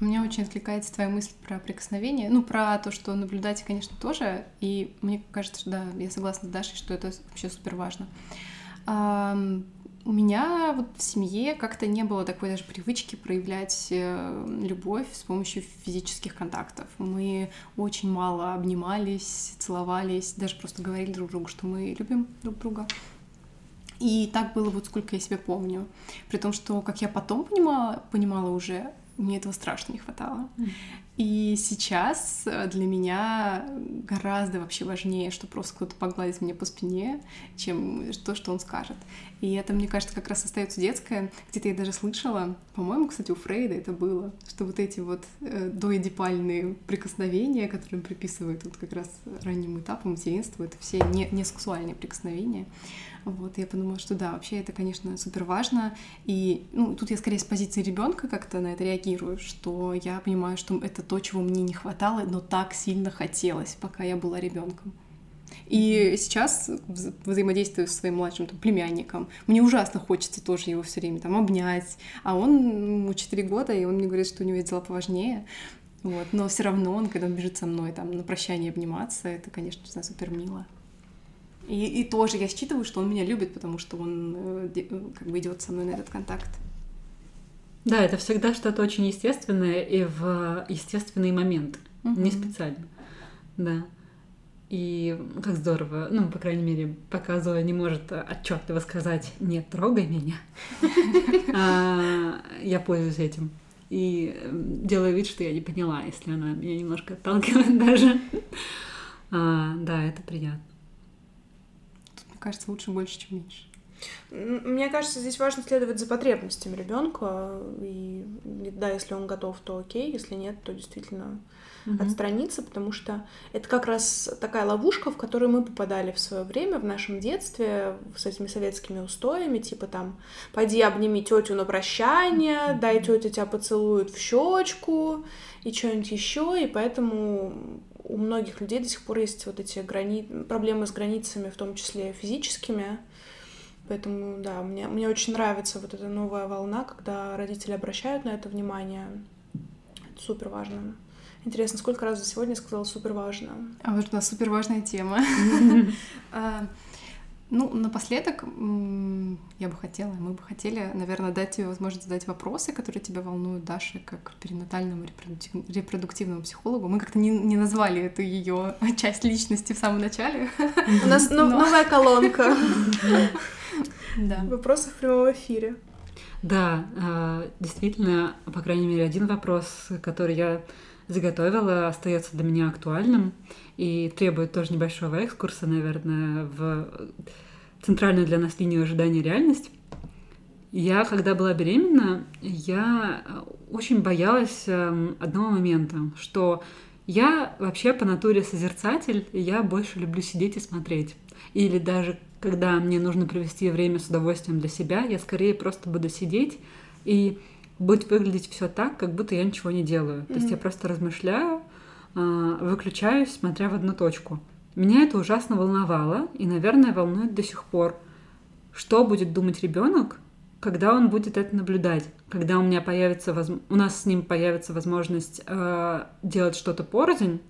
B: Мне очень откликается твоя мысль про прикосновение. Ну, про то, что наблюдать, конечно, тоже. И мне кажется, да, я согласна с Дашей, что это вообще супер важно. У меня вот в семье как-то не было такой даже привычки проявлять э, любовь с помощью физических контактов. Мы очень мало обнимались, целовались, даже просто говорили друг другу, что мы любим друг друга. И так было вот сколько я себя помню. При том, что, как я потом понимала, понимала уже, мне этого страшно не хватало. И сейчас э, для меня гораздо вообще важнее, что просто кто-то погладит меня по спине, чем то, что он скажет. И это, мне кажется, как раз остается детское. Где-то я даже слышала, по-моему, кстати, у Фрейда это было, что вот эти вот э, доэдипальные прикосновения, которые он приписывает вот как раз раннему этапу материнства, это все не, не сексуальные прикосновения. Вот, я подумала, что да, вообще это, конечно, супер важно. И ну, тут я скорее с позиции ребенка как-то на это реагирую, что я понимаю, что это то, чего мне не хватало, но так сильно хотелось, пока я была ребенком. И сейчас взаимодействую со своим младшим там, племянником. Мне ужасно хочется тоже его все время там обнять. А он ему 4 года, и он мне говорит, что у него есть дела поважнее. Вот. Но все равно он, когда он бежит со мной там на прощание обниматься, это, конечно, супер мило. И, и тоже я считываю, что он меня любит, потому что он э, э, как бы идет со мной на этот контакт.
C: Да, это всегда что-то очень естественное и в естественные моменты, угу. не специально. Да. И как здорово, ну, по крайней мере, пока Зоя не может отчетливо сказать «нет, трогай меня», *laughs* а, я пользуюсь этим. и эм, делаю вид, что я не поняла, если она меня немножко отталкивает *laughs* даже. А, да, это приятно.
B: Тут, мне кажется, лучше больше, чем меньше.
A: Мне кажется, здесь важно следовать за потребностями ребенка. И да, если он готов, то окей, если нет, то действительно mm-hmm. отстраниться, потому что это как раз такая ловушка, в которую мы попадали в свое время, в нашем детстве, с этими советскими устоями, типа там, пойди обними тетю на прощание, дай тетя тебя поцелует в щечку и что-нибудь еще, и поэтому у многих людей до сих пор есть вот эти грани... проблемы с границами, в том числе физическими. Поэтому, да, мне, мне очень нравится вот эта новая волна, когда родители обращают на это внимание. Это супер важно. Интересно, сколько раз за сегодня сказала супер важно?
B: А вот у нас супер важная тема. *laughs* Ну, напоследок, я бы хотела, мы бы хотели, наверное, дать тебе возможность задать вопросы, которые тебя волнуют, Даша, как перинатальному репродуктивному психологу. Мы как-то не, не назвали эту ее *laughs* часть личности в самом начале.
A: У нас Но... новая колонка. *laughs* Да. Вопросы в прямом эфире.
C: Да, а, действительно, по крайней мере, один вопрос, который я заготовила, остается для меня актуальным и требует тоже небольшого экскурса, наверное, в центральную для нас линию ожидания реальность. Я, когда была беременна, я очень боялась эм, одного момента, что я вообще по натуре созерцатель, я больше люблю сидеть и смотреть. Или даже когда мне нужно провести время с удовольствием для себя, я скорее просто буду сидеть и будет выглядеть все так, как будто я ничего не делаю. Mm-hmm. То есть я просто размышляю, а, выключаюсь, смотря в одну точку. Меня это ужасно волновало и, наверное, волнует до сих пор. Что будет думать ребенок, когда он будет это наблюдать, когда у меня появится воз... у нас с ним появится возможность э, делать что-то порознь,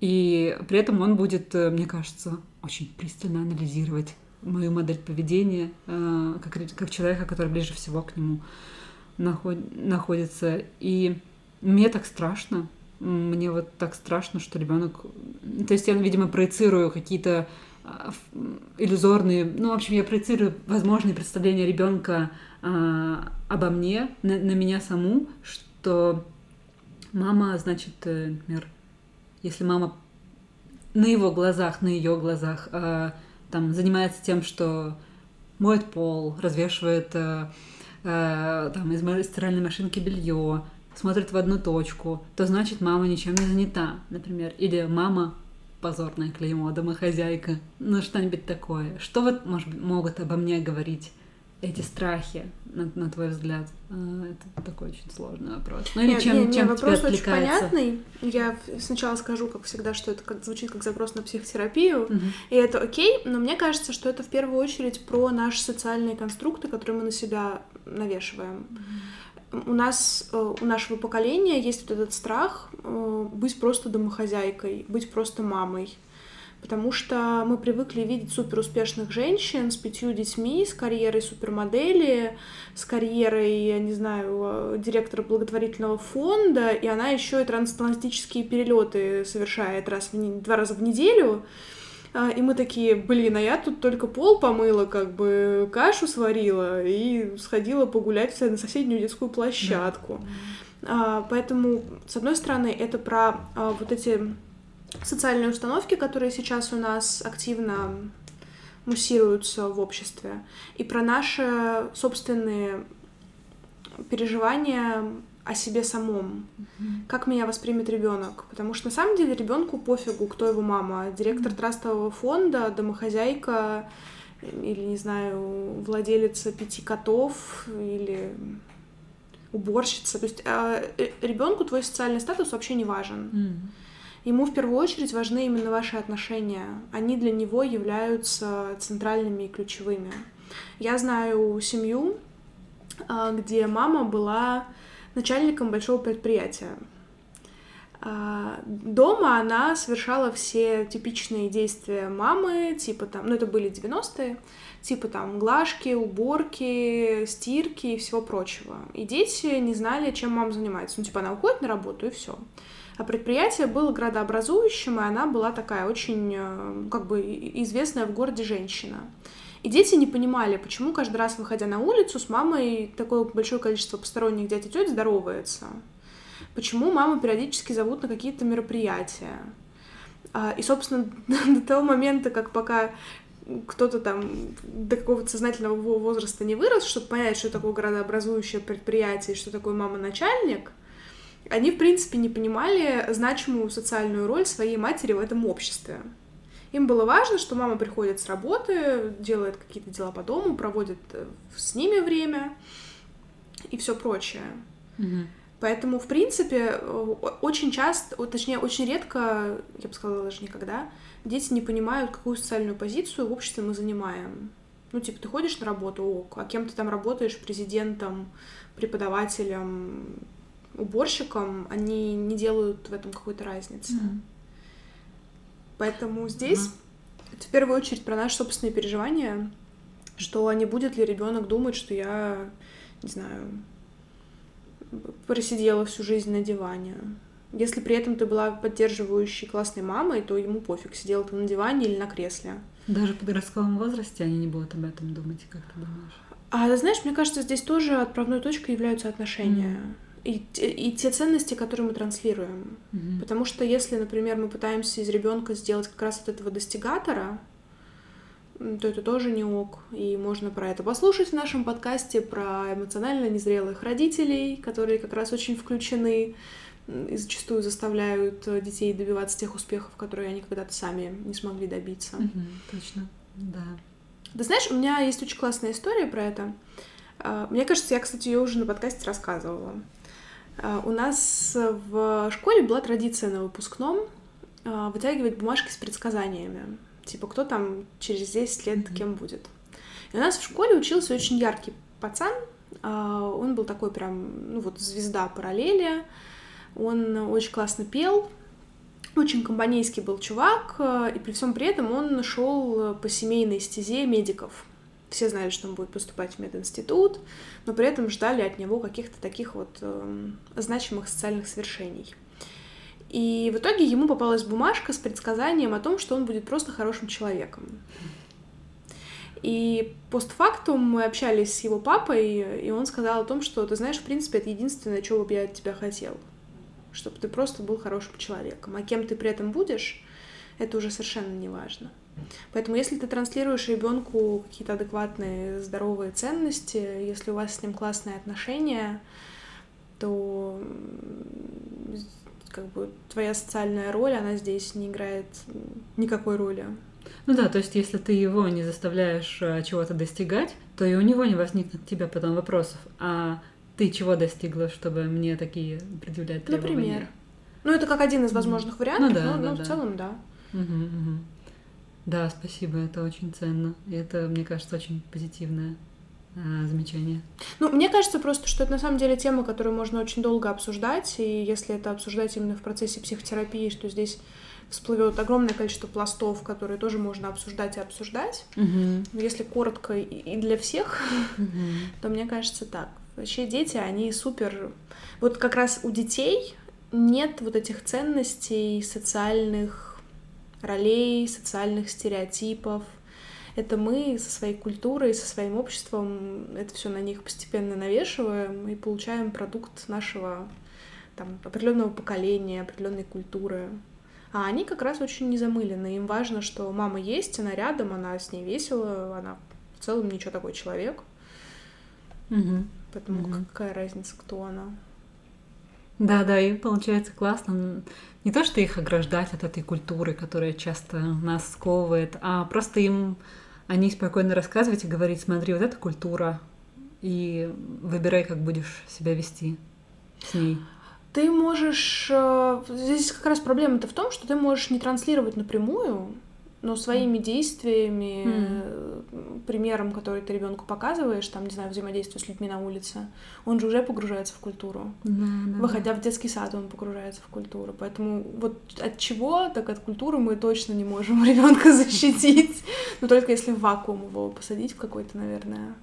C: и при этом он будет, э, мне кажется, очень пристально анализировать мою модель поведения э, как, как человека, который ближе всего к нему. Находится. И мне так страшно. Мне вот так страшно, что ребенок. То есть я, видимо, проецирую какие-то а, иллюзорные, ну, в общем, я проецирую возможные представления ребенка а, обо мне, на, на меня саму, что мама, значит, э, например, если мама на его глазах, на ее глазах а, там занимается тем, что моет пол, развешивает а, Э, там, из стиральной машинки белье, смотрит в одну точку, то значит мама ничем не занята, например. Или мама позорное клеймо, домохозяйка, ну что-нибудь такое. Что вот, может могут обо мне говорить эти страхи, на, на твой взгляд? А, это такой очень сложный вопрос. Ну или нет, чем, нет, чем
A: вопрос очень понятный. Я сначала скажу, как всегда, что это как, звучит как запрос на психотерапию, угу. и это окей, но мне кажется, что это в первую очередь про наши социальные конструкты, которые мы на себя навешиваем. Угу. У нас, э, у нашего поколения есть вот этот страх э, быть просто домохозяйкой, быть просто мамой потому что мы привыкли видеть суперуспешных женщин с пятью детьми, с карьерой супермодели, с карьерой, я не знаю, директора благотворительного фонда, и она еще и трансатлантические перелеты совершает раз в, два раза в неделю. А, и мы такие, блин, а я тут только пол помыла, как бы кашу сварила и сходила погулять на соседнюю детскую площадку. Да. Поэтому, с одной стороны, это про а, вот эти социальные установки, которые сейчас у нас активно муссируются в обществе, и про наши собственные переживания о себе самом, mm-hmm. как меня воспримет ребенок, потому что на самом деле ребенку пофигу, кто его мама, директор трастового фонда, домохозяйка или не знаю владелица пяти котов или уборщица, то есть э, э ребенку твой социальный статус вообще не важен. Mm-hmm. Ему в первую очередь важны именно ваши отношения. Они для него являются центральными и ключевыми. Я знаю семью, а, где мама была начальником большого предприятия. А, дома она совершала все типичные действия мамы, типа там, ну это были 90-е, типа там глажки, уборки, стирки и всего прочего. И дети не знали, чем мама занимается. Ну типа она уходит на работу и все. А предприятие было градообразующим, и она была такая очень, э, как бы, известная в городе женщина. И дети не понимали, почему каждый раз, выходя на улицу, с мамой такое большое количество посторонних дядь и теть здоровается. Почему маму периодически зовут на какие-то мероприятия. А, и, собственно, *laughs* до того момента, как пока кто-то там до какого-то сознательного возраста не вырос, чтобы понять, что такое городообразующее предприятие, что такое мама-начальник, они, в принципе, не понимали значимую социальную роль своей матери в этом обществе. Им было важно, что мама приходит с работы, делает какие-то дела по дому, проводит э, с ними время и все прочее.
C: Мгм.
A: Поэтому, в принципе, э, очень часто, точнее, очень редко, я бы сказала даже никогда, дети не понимают, какую социальную позицию в обществе мы занимаем. Ну, типа, ты ходишь на работу, ок, а кем ты там работаешь, президентом, преподавателем, уборщиком, они не делают в этом какой-то разницы.
C: Мгм.
A: Поэтому здесь это в первую очередь про наши собственные переживания, что а не будет ли ребенок думать, что я, не знаю, просидела всю жизнь на диване. Если при этом ты была поддерживающей классной мамой, то ему пофиг, сидела ты на диване или на кресле.
C: Даже в подростковом возрасте они не будут об этом думать, как ты думаешь?
A: А знаешь, мне кажется, здесь тоже отправной точкой являются отношения. И, те- и те ценности, которые мы транслируем.
C: Мгм.
A: Потому что если, например, мы пытаемся из ребенка сделать как раз от этого достигатора, то это тоже не ок. И можно про это послушать в нашем подкасте про эмоционально незрелых родителей, которые как раз очень включены и зачастую заставляют э, детей добиваться тех успехов, которые они когда-то сами не смогли добиться.
C: Мгм, Точно, да.
A: Ты знаешь, у меня есть очень классная история про это. А, Мне кажется, я, кстати, ее уже на подкасте рассказывала. А, У нас в школе была традиция на выпускном а, вытягивать бумажки с предсказаниями. Типа, кто там через 10 лет кем будет. И у нас в школе учился очень яркий пацан. А, Он был такой прям, ну вот, звезда параллели. Он очень классно пел, очень компанейский был чувак, и при всем при этом он шел по семейной стезе медиков. Все знали, что он будет поступать в мединститут, но при этом ждали от него каких-то таких вот эм, значимых социальных свершений. И в итоге ему попалась бумажка с предсказанием о том, что он будет просто хорошим человеком. И постфактум мы общались с его папой, и он сказал о том, что, ты знаешь, в принципе, это единственное, чего бы я от тебя хотел. Чтобы ты просто был хорошим человеком. А кем ты при этом будешь, это уже совершенно не важно. Поэтому если ты транслируешь ребенку какие-то адекватные, здоровые ценности, если у вас с ним классные отношения, то как бы твоя социальная роль, она здесь не играет никакой роли.
C: Ну да, то есть если ты его не заставляешь э, чего-то достигать, то и у него не возникнет к тебе потом вопросов. А ты чего достигла, чтобы мне такие предъявлять требования?
A: Например. Ну, это как один из возможных вариантов,
C: Ну да,
A: но,
C: да,
A: но
C: да.
A: в целом да.
C: Мгм, мгм. Да, спасибо, это очень ценно. И это, мне кажется, очень позитивное а, замечание.
A: Ну, мне кажется просто, что это на самом деле тема, которую можно очень долго обсуждать, и если это обсуждать именно в процессе психотерапии, что здесь всплывет огромное количество пластов, которые тоже можно обсуждать и обсуждать. Но если коротко и- для всех,
C: мгм. *laughs*
A: то мне кажется так. Вообще дети, они супер... Вот как раз у детей нет вот этих ценностей, социальных ролей, социальных стереотипов. Это мы со своей культурой, со своим обществом это все на них постепенно навешиваем и получаем продукт нашего там, определенного поколения, определенной культуры. А они как раз очень незамылены. Им важно, что мама есть, она рядом, она с ней весело, она в целом ничего такой человек.
C: Мгм.
A: Поэтому
C: Мгм.
A: какая разница, кто она?
C: Да, да, и получается классно. Не то, что их ограждать от этой культуры, которая часто нас сковывает, а просто им о ней спокойно рассказывать и говорить, смотри, вот эта культура, и выбирай, как будешь себя вести с ней.
A: Ты можешь... э, Здесь как раз проблема-то в том, что ты можешь не транслировать напрямую, но своими действиями, э, примером, который ты ребенку показываешь, там, не знаю, взаимодействие с людьми на улице, он же уже погружается в культуру. Выходя в детский сад, он погружается в культуру. Поэтому вот от чего, так от культуры мы точно не можем *laughs* ребенка защитить. Ну, только если в вакуум его посадить в какой-то, наверное.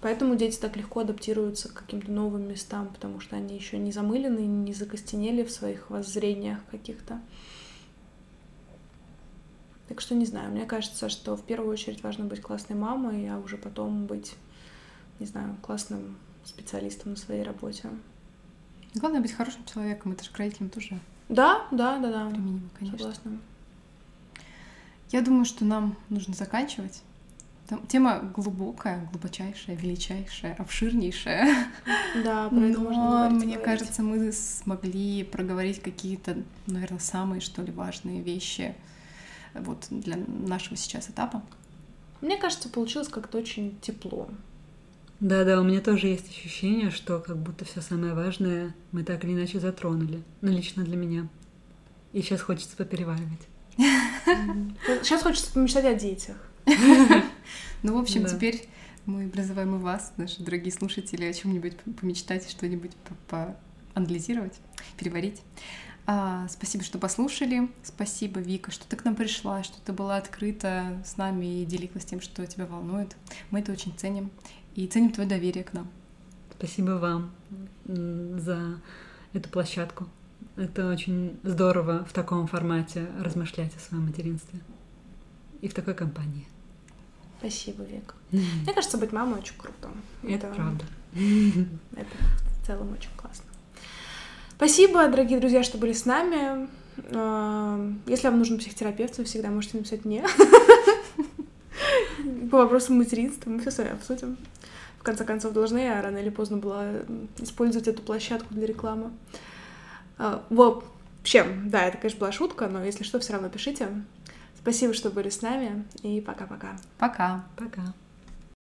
A: Поэтому дети так легко адаптируются к каким-то новым местам, потому что они еще не замылены, не закостенели в своих воззрениях каких-то. Так что не знаю, мне кажется, что в первую очередь важно быть классной мамой, а уже потом быть, не знаю, классным специалистом на своей работе.
B: Главное быть хорошим человеком, это же к родителям тоже
A: Да, да, да, да.
B: применимо, конечно.
A: Согласна.
B: Я думаю, что нам нужно заканчивать. Там Тема глубокая, глубочайшая, величайшая, обширнейшая.
A: Да, про это можно
B: Но
A: говорить. и
B: мне
A: говорить.
B: кажется, мы смогли проговорить какие-то, наверное, самые, что ли, важные вещи вот для нашего сейчас этапа.
A: Мне кажется, получилось как-то очень тепло.
C: Да-да, у меня тоже есть ощущение, что как будто все самое важное мы так или иначе затронули. Ну, лично для меня. И сейчас хочется попереваривать.
A: Сейчас хочется помечтать о детях. *laughs*
B: Ну, в общем,
C: Да.
B: теперь мы призываем и вас, наши дорогие слушатели, о чем-нибудь помечтать, что-нибудь по- поанализировать, переварить. А, спасибо, что послушали. Спасибо, Вика, что ты к нам пришла, что ты была открыта с нами и делилась тем, что тебя волнует. Мы это очень ценим. И ценим твое доверие к нам.
C: Спасибо вам за эту площадку. Это очень здорово в таком формате размышлять о своем материнстве. И в такой компании.
A: Спасибо, Вик. *laughs* Мне кажется, быть мамой очень круто.
C: Это правда.
A: Это в целом очень классно. Спасибо, дорогие друзья, что были с нами. А, Если вам нужен психотерапевт, вы всегда можете написать мне *laughs* по вопросам материнства. Мы все с вами обсудим. В конце концов, должны я рано или поздно была использовать эту площадку для рекламы. А, В общем, да, это, конечно, была шутка, но если что, все равно пишите. Спасибо, что были с нами, и пока-пока.
B: Пока.
C: Пока.